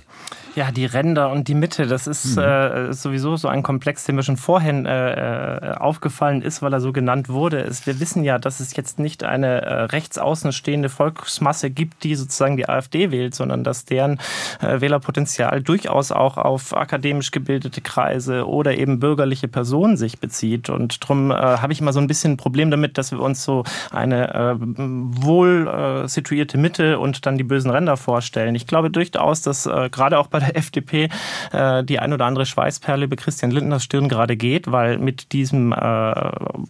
Speaker 5: Ja, die Ränder und die Mitte, das ist mhm. äh, sowieso so ein Komplex, der mir schon vorhin äh, äh aufgefallen ist, weil er so genannt wurde. Wir wissen ja, dass es jetzt nicht eine äh, rechtsaußen stehende Volksmasse gibt, die sozusagen die AfD wählt, sondern dass deren äh, Wählerpotenzial durchaus auch auf akademisch gebildete Kreise oder eben bürgerliche Personen sich bezieht. Und darum äh, habe ich immer so ein bisschen ein Problem damit, dass wir uns so eine äh, wohl äh, situierte Mitte und dann die bösen Ränder vorstellen. Ich glaube durchaus, dass äh, gerade auch bei der FDP äh, die ein oder andere Schweißperle über Christian Lindners Stirn gerade geht, weil mit diesem äh,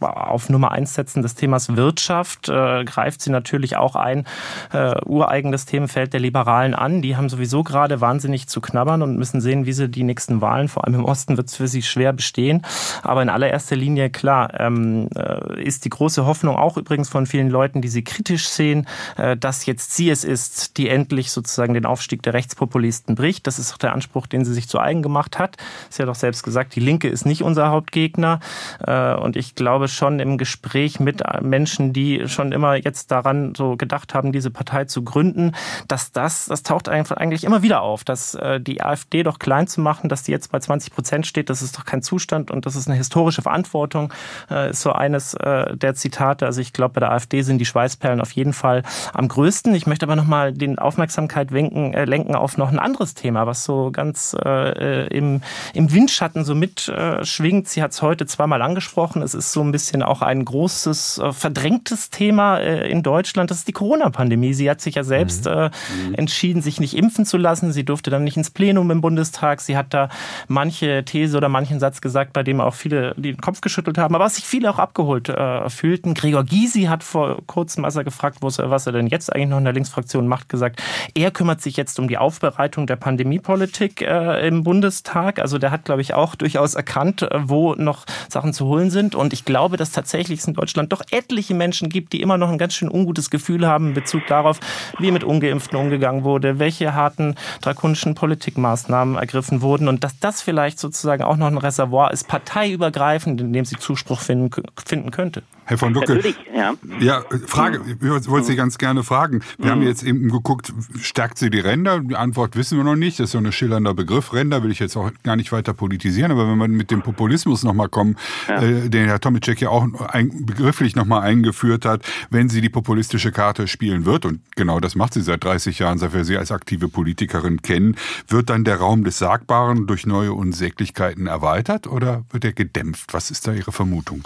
Speaker 5: auf Nummer eins setzen des Themas Wirtschaft äh, greift sie natürlich auch ein äh, ureigenes Themenfeld der Liberalen an. Die haben sowieso gerade wahnsinnig zu knabbern und müssen sehen, wie sie die nächsten Wahlen, vor allem im Osten, wird es für sie schwer bestehen. Aber in allererster Linie, klar, ähm, äh, ist die große Hoffnung auch übrigens von vielen Leuten, die sie kritisch sehen, äh, dass jetzt sie es ist, die endlich sozusagen den Aufstieg der Rechtspopulisten bricht. Das ist auch der Anspruch, den sie sich zu eigen gemacht hat. Sie hat auch selbst gesagt, die Linke ist nicht unser Hauptgegner. Äh, und ich glaube schon im Gespräch mit Menschen, die schon immer jetzt daran so gedacht haben, diese Partei zu gründen, dass das, das taucht eigentlich immer wieder auf, dass äh, die AfD doch klein zu machen, dass die jetzt bei 20 Prozent steht, das ist doch kein Zustand und das ist eine historische Verantwortung, äh, ist so eines der Zitate. Also ich glaube, bei der AfD sind die Schweißperlen auf jeden Fall am größten. Ich möchte aber nochmal den Aufmerksamkeit lenken, lenken auf noch ein anderes Thema, was so ganz äh, im, im Windschatten so mitschwingt. Äh, Sie hat es heute zweimal angesprochen. Es ist so ein bisschen auch ein großes, äh, verdrängtes Thema äh, in Deutschland. Das ist die Corona-Pandemie. Sie hat sich ja selbst mhm. Äh, entschieden, sich nicht impfen zu lassen. Sie durfte dann nicht ins Plenum im Bundestag. Sie hat da manche These oder manchen Satz gesagt, bei dem auch viele den Kopf geschüttelt haben, aber was sich viele auch abgeholt äh, fühlten. Gregor Gysi hat vor kurzem, als er gefragt wurde, was er denn jetzt eigentlich noch in der Linksfraktion macht, gesagt, er kümmert sich jetzt um die Aufbereitung der Pandemiepolitik Politik äh, im Bundestag. Also der hat, glaube ich, auch durchaus erkannt, äh, wo noch Sachen zu holen sind. Und ich glaube, dass tatsächlich es in Deutschland doch etliche Menschen gibt, die immer noch ein ganz schön ungutes Gefühl haben in Bezug darauf, wie mit Ungeimpften umgegangen wurde, welche harten drakonischen Politikmaßnahmen ergriffen wurden und dass das vielleicht sozusagen auch noch ein Reservoir ist, parteiübergreifend, in dem sie Zuspruch finden, finden könnte.
Speaker 2: Herr von Lucke. Ja. Ja, Frage, ich wollte Sie ganz gerne fragen. Wir mhm. haben jetzt eben geguckt, stärkt sie die Ränder? Die Antwort wissen wir noch nicht. Das so ein schillernder Begriff. Ränder will ich jetzt auch gar nicht weiter politisieren. Aber wenn wir mit dem Populismus nochmal kommen, ja. äh, den Herr Tomicek ja auch ein, begrifflich nochmal eingeführt hat, wenn sie die populistische Karte spielen wird, und genau das macht sie seit 30 Jahren, seit wir sie als aktive Politikerin kennen, wird dann der Raum des Sagbaren durch neue Unsäglichkeiten erweitert oder wird er gedämpft? Was ist da Ihre Vermutung?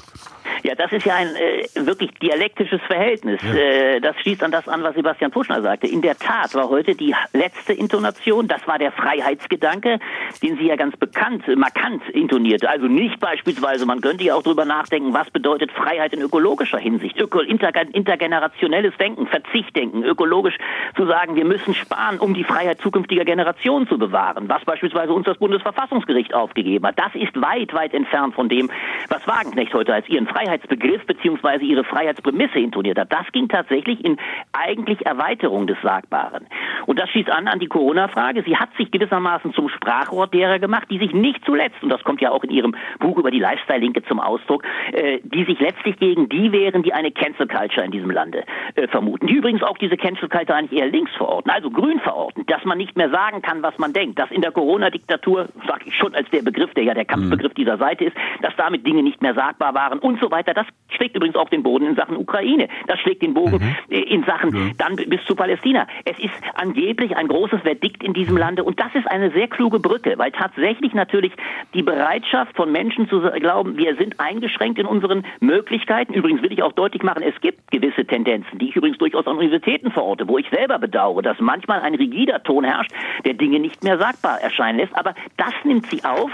Speaker 4: Ja, das ist ja ein äh, wirklich dialektisches Verhältnis. Ja. Äh, das schließt an das an, was Sebastian Puschner sagte. In der Tat war heute die letzte Intonation, das war der Freiheitsgedanke, den sie ja ganz bekannt, markant intonierte. Also nicht beispielsweise, man könnte ja auch drüber nachdenken, was bedeutet Freiheit in ökologischer Hinsicht, Öko, intergenerationelles Denken, Verzichtdenken, ökologisch zu sagen, wir müssen sparen, um die Freiheit zukünftiger Generationen zu bewahren, was beispielsweise uns das Bundesverfassungsgericht aufgegeben hat. Das ist weit, weit entfernt von dem, was Wagenknecht heute als ihren Freiheit Freiheitsbegriff beziehungsweise ihre Freiheitsprämisse intoniert hat. Das ging tatsächlich in eigentlich Erweiterung des Sagbaren. Und das schließt an an die Corona-Frage. Sie hat sich gewissermaßen zum Sprachrohr derer gemacht, die sich nicht zuletzt, und das kommt ja auch in ihrem Buch über die Lifestyle-Linke zum Ausdruck, äh, die sich letztlich gegen die wehren, die eine Cancel-Culture in diesem Lande äh, vermuten. Die übrigens auch diese Cancel-Culture eigentlich eher links verorten, also grün verorten, dass man nicht mehr sagen kann, was man denkt, dass in der Corona-Diktatur, sage ich schon als der Begriff, der ja der Kampfbegriff dieser Seite ist, dass damit Dinge nicht mehr sagbar waren und so weiter weiter. Das schlägt übrigens auch den Boden in Sachen Ukraine. Das schlägt den Bogen mhm. Äh, in Sachen ja. dann bis zu Palästina. Es ist angeblich ein großes Verdikt in diesem Lande und das ist eine sehr kluge Brücke, weil tatsächlich natürlich die Bereitschaft von Menschen zu glauben, wir sind eingeschränkt in unseren Möglichkeiten. Übrigens will ich auch deutlich machen, es gibt gewisse Tendenzen, die ich übrigens durchaus an Universitäten verorte, wo ich selber bedauere, dass manchmal ein rigider Ton herrscht, der Dinge nicht mehr sagbar erscheinen lässt. Aber das nimmt sie auf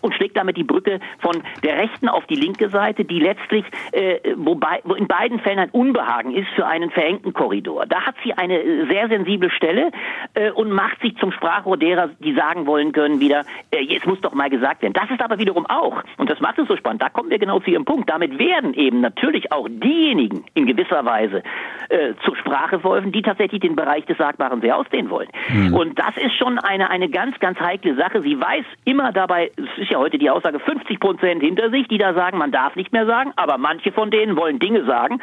Speaker 4: und schlägt damit die Brücke von der rechten auf die linke Seite, die letztlich letztlich, äh, wobei, wo in beiden Fällen ein Unbehagen ist für einen verengten Korridor. Da hat sie eine äh, sehr sensible Stelle äh, und macht sich zum Sprachrohr derer, die sagen wollen können wieder, äh, jetzt muss doch mal gesagt werden. Das ist aber wiederum auch, und das macht es so spannend, da kommen wir genau zu ihrem Punkt, damit werden eben natürlich auch diejenigen in gewisser Weise äh, zur Sprache verholfen, die tatsächlich den Bereich des Sagbaren sehr ausdehnen wollen. Mhm. Und das ist schon eine, eine ganz, ganz heikle Sache. Sie weiß immer dabei, es ist ja heute die Aussage, 50 Prozent hinter sich, die da sagen, man darf nicht mehr sagen, aber manche von denen wollen Dinge sagen,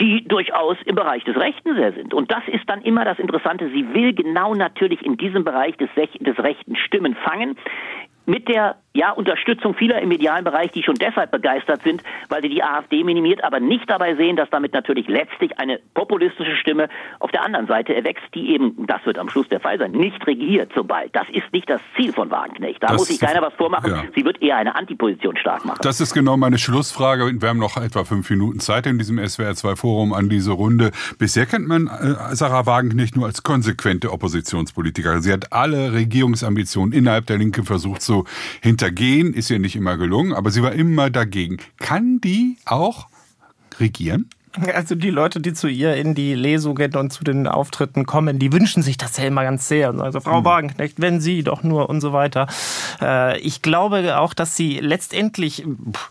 Speaker 4: die durchaus im Bereich des Rechten sehr sind. Und das ist dann immer das Interessante. Sie will genau natürlich in diesem Bereich des, des Rechten Stimmen fangen mit der ja, Unterstützung vieler im medialen Bereich, die schon deshalb begeistert sind, weil sie die AfD minimiert, aber nicht dabei sehen, dass damit natürlich letztlich eine populistische Stimme auf der anderen Seite erwächst, die eben, das wird am Schluss der Fall sein, nicht regiert sobald. Das ist nicht das Ziel von Wagenknecht. Da das muss sich keiner was vormachen. Ja. Sie wird eher eine Antiposition stark machen.
Speaker 2: Das ist genau meine Schlussfrage. Wir haben noch etwa fünf Minuten Zeit in diesem SWR2-Forum an diese Runde. Bisher kennt man äh, Sarah Wagenknecht nur als konsequente Oppositionspolitikerin. Sie hat alle Regierungsambitionen innerhalb der Linke versucht zu hinter hintergehen, ist ihr nicht immer gelungen, aber sie war immer dagegen. Kann die auch regieren?
Speaker 5: Also die Leute, die zu ihr in die Lesungen und zu den Auftritten kommen, die wünschen sich das ja immer ganz sehr. Also Frau mhm. Wagenknecht, wenn Sie doch nur und so weiter. Äh, ich glaube auch, dass sie letztendlich,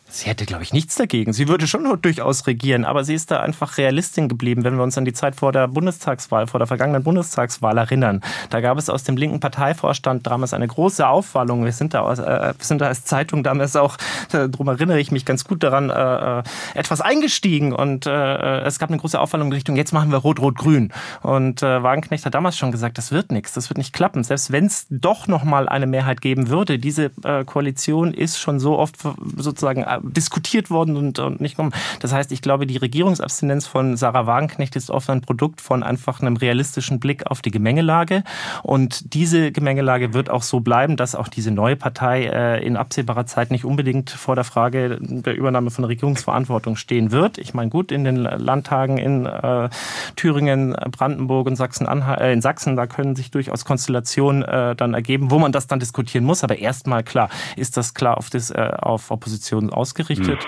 Speaker 5: sie hätte, glaube ich, nichts dagegen. Sie würde schon durchaus regieren, aber sie ist da einfach Realistin geblieben, wenn wir uns an die Zeit vor der Bundestagswahl, vor der vergangenen Bundestagswahl erinnern. Da gab es aus dem linken Parteivorstand damals eine große Aufwallung. Wir sind da, aus, äh, sind da als Zeitung damals auch, äh, darum erinnere ich mich ganz gut daran, äh etwas eingestiegen und äh, äh, es gab eine große Aufwallung in Richtung, jetzt machen wir Rot-Rot-Grün. Und äh, Wagenknecht hat damals schon gesagt, das wird nichts, das wird nicht klappen. Selbst wenn es doch noch mal eine Mehrheit geben würde, diese äh, Koalition ist schon so oft sozusagen äh, diskutiert worden und, und nicht kommen. Das heißt, ich glaube, die Regierungsabstinenz von Sarah Wagenknecht ist oft ein Produkt von einfach einem realistischen Blick auf die Gemengelage. Und diese Gemengelage wird auch so bleiben, dass auch diese neue Partei äh, in absehbarer Zeit nicht unbedingt vor der Frage der Übernahme von Regierungsverantwortung stehen wird. Ich meine, gut, in den Landtagen in äh, Thüringen, Brandenburg und Sachsen, äh, in Sachsen, da können sich durchaus Konstellationen äh, dann ergeben, wo man das dann diskutieren muss. Aber erstmal klar, ist das klar auf, das, äh, auf Opposition ausgerichtet.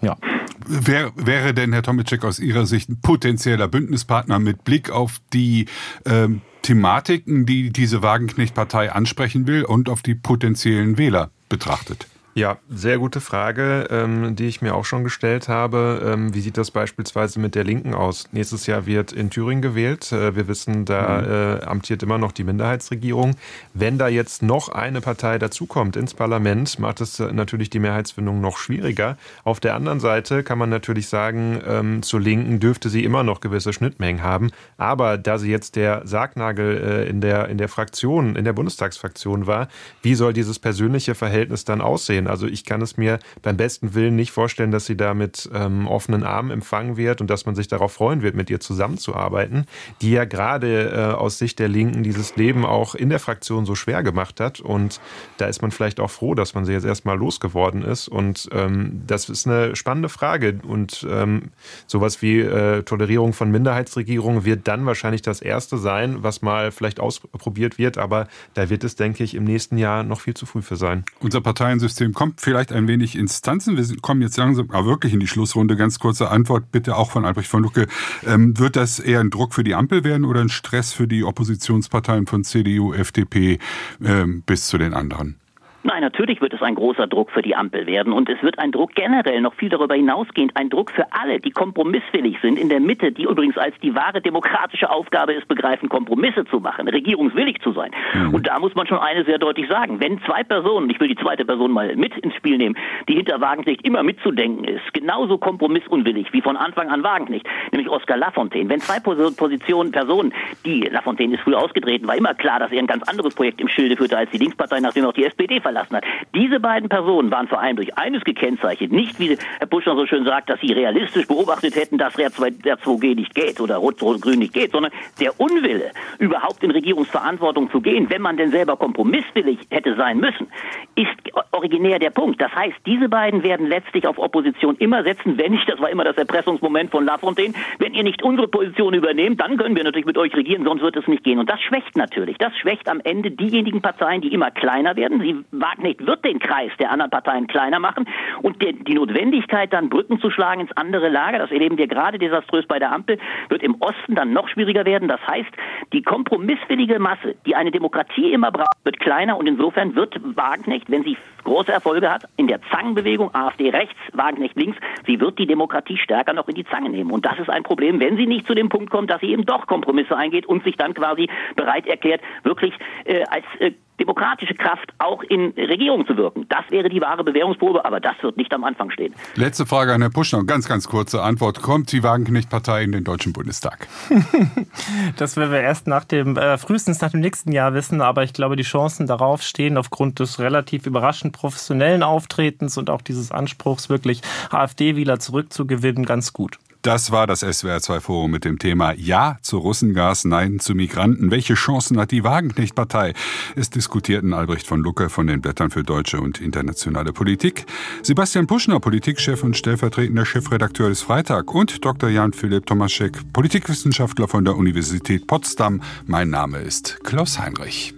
Speaker 5: Mhm. Ja.
Speaker 2: Wer, wäre denn, Herr Tomicek, aus Ihrer Sicht ein potenzieller Bündnispartner mit Blick auf die ähm, Thematiken, die diese Wagenknecht-Partei ansprechen will und auf die potenziellen Wähler betrachtet?
Speaker 3: Ja, sehr gute Frage, ähm, die ich mir auch schon gestellt habe. Ähm, wie sieht das beispielsweise mit der Linken aus? Nächstes Jahr wird in Thüringen gewählt. Äh, wir wissen, da mhm. äh, amtiert immer noch die Minderheitsregierung. Wenn da jetzt noch eine Partei dazukommt ins Parlament, macht es natürlich die Mehrheitsfindung noch schwieriger. Auf der anderen Seite kann man natürlich sagen, ähm, zur Linken dürfte sie immer noch gewisse Schnittmengen haben. Aber da sie jetzt der Sargnagel äh, in, der, in der Fraktion, in der Bundestagsfraktion war, wie soll dieses persönliche Verhältnis dann aussehen? Sein. Also ich kann es mir beim besten Willen nicht vorstellen, dass sie da mit ähm, offenen Armen empfangen wird und dass man sich darauf freuen wird, mit ihr zusammenzuarbeiten, die ja gerade äh, aus Sicht der Linken dieses Leben auch in der Fraktion so schwer gemacht hat. Und da ist man vielleicht auch froh, dass man sie jetzt erstmal losgeworden ist. Und ähm, das ist eine spannende Frage. Und ähm, sowas wie äh, Tolerierung von Minderheitsregierungen wird dann wahrscheinlich das Erste sein, was mal vielleicht ausprobiert wird. Aber da wird es, denke ich, im nächsten Jahr noch viel zu früh für sein.
Speaker 2: Unser Parteiensystem kommt vielleicht ein wenig ins Tanzen. Wir kommen jetzt langsam aber wirklich in die Schlussrunde. Ganz kurze Antwort bitte auch von Albrecht von Lucke. Ähm, wird das eher ein Druck für die Ampel werden oder ein Stress für die Oppositionsparteien von CDU, FDP ähm, bis zu den anderen?
Speaker 4: Nein, natürlich wird es ein großer Druck für die Ampel werden und es wird ein Druck generell noch viel darüber hinausgehend, ein Druck für alle, die kompromisswillig sind in der Mitte, die übrigens als die wahre demokratische Aufgabe ist, begreifen, Kompromisse zu machen, regierungswillig zu sein. Mhm. Und da muss man schon eine sehr deutlich sagen. Wenn zwei Personen, ich will die zweite Person mal mit ins Spiel nehmen, die hinter Wagenknecht immer mitzudenken ist, genauso kompromissunwillig wie von Anfang an Wagenknecht, nämlich Oskar Lafontaine. Wenn zwei Positionen, Personen, die Lafontaine ist früh ausgetreten, war immer klar, dass er ein ganz anderes Projekt im Schilde führte als die Linkspartei, nachdem auch die SPD verlassen verlassen hat. Diese beiden Personen waren vor allem durch eines gekennzeichnet, nicht wie Herr Buschner so schön sagt, dass sie realistisch beobachtet hätten, dass der 2G nicht geht oder Rot-Rot-Grün nicht geht, sondern der Unwille, überhaupt in Regierungsverantwortung zu gehen, wenn man denn selber kompromisswillig hätte sein müssen, ist originär der Punkt. Das heißt, diese beiden werden letztlich auf Opposition immer setzen, wenn nicht, das war immer das Erpressungsmoment von Lafontaine, wenn ihr nicht unsere Position übernehmt, dann können wir natürlich mit euch regieren, sonst wird es nicht gehen. Und das schwächt natürlich. Das schwächt am Ende diejenigen Parteien, die immer kleiner werden. Sie Wagenknecht wird den Kreis der anderen Parteien kleiner machen und die, die Notwendigkeit, dann Brücken zu schlagen ins andere Lager, das erleben wir gerade desaströs bei der Ampel, wird im Osten dann noch schwieriger werden. Das heißt, die kompromisswillige Masse, die eine Demokratie immer braucht, wird kleiner und insofern wird Wagenknecht, wenn sie große Erfolge hat, in der Zangenbewegung, AfD rechts, Wagenknecht links, sie wird die Demokratie stärker noch in die Zange nehmen. Und das ist ein Problem, wenn sie nicht zu dem Punkt kommt, dass sie eben doch Kompromisse eingeht und sich dann quasi bereit erklärt, wirklich äh, als äh, demokratische Kraft auch in Regierung zu wirken. Das wäre die wahre Bewährungsprobe, aber das wird nicht am Anfang stehen.
Speaker 2: Letzte Frage an Herrn Puschner. Ganz, ganz kurze Antwort. Kommt die Wagenknecht-Partei in den Deutschen Bundestag?
Speaker 5: das werden wir erst nach dem, äh, frühestens nach dem nächsten Jahr wissen, aber ich glaube, die Chancen darauf stehen aufgrund des relativ überraschend professionellen Auftretens und auch dieses Anspruchs, wirklich AfD-Wähler zurückzugewinnen, ganz gut.
Speaker 2: Das war das SWR2 Forum mit dem Thema Ja zu Russengas, Nein zu Migranten. Welche Chancen hat die Wagenknecht-Partei? Es diskutierten Albrecht von Lucke von den Blättern für deutsche und internationale Politik, Sebastian Puschner, Politikchef und stellvertretender Chefredakteur des Freitag und Dr. Jan-Philipp Tomaschek, Politikwissenschaftler von der Universität Potsdam. Mein Name ist Klaus Heinrich.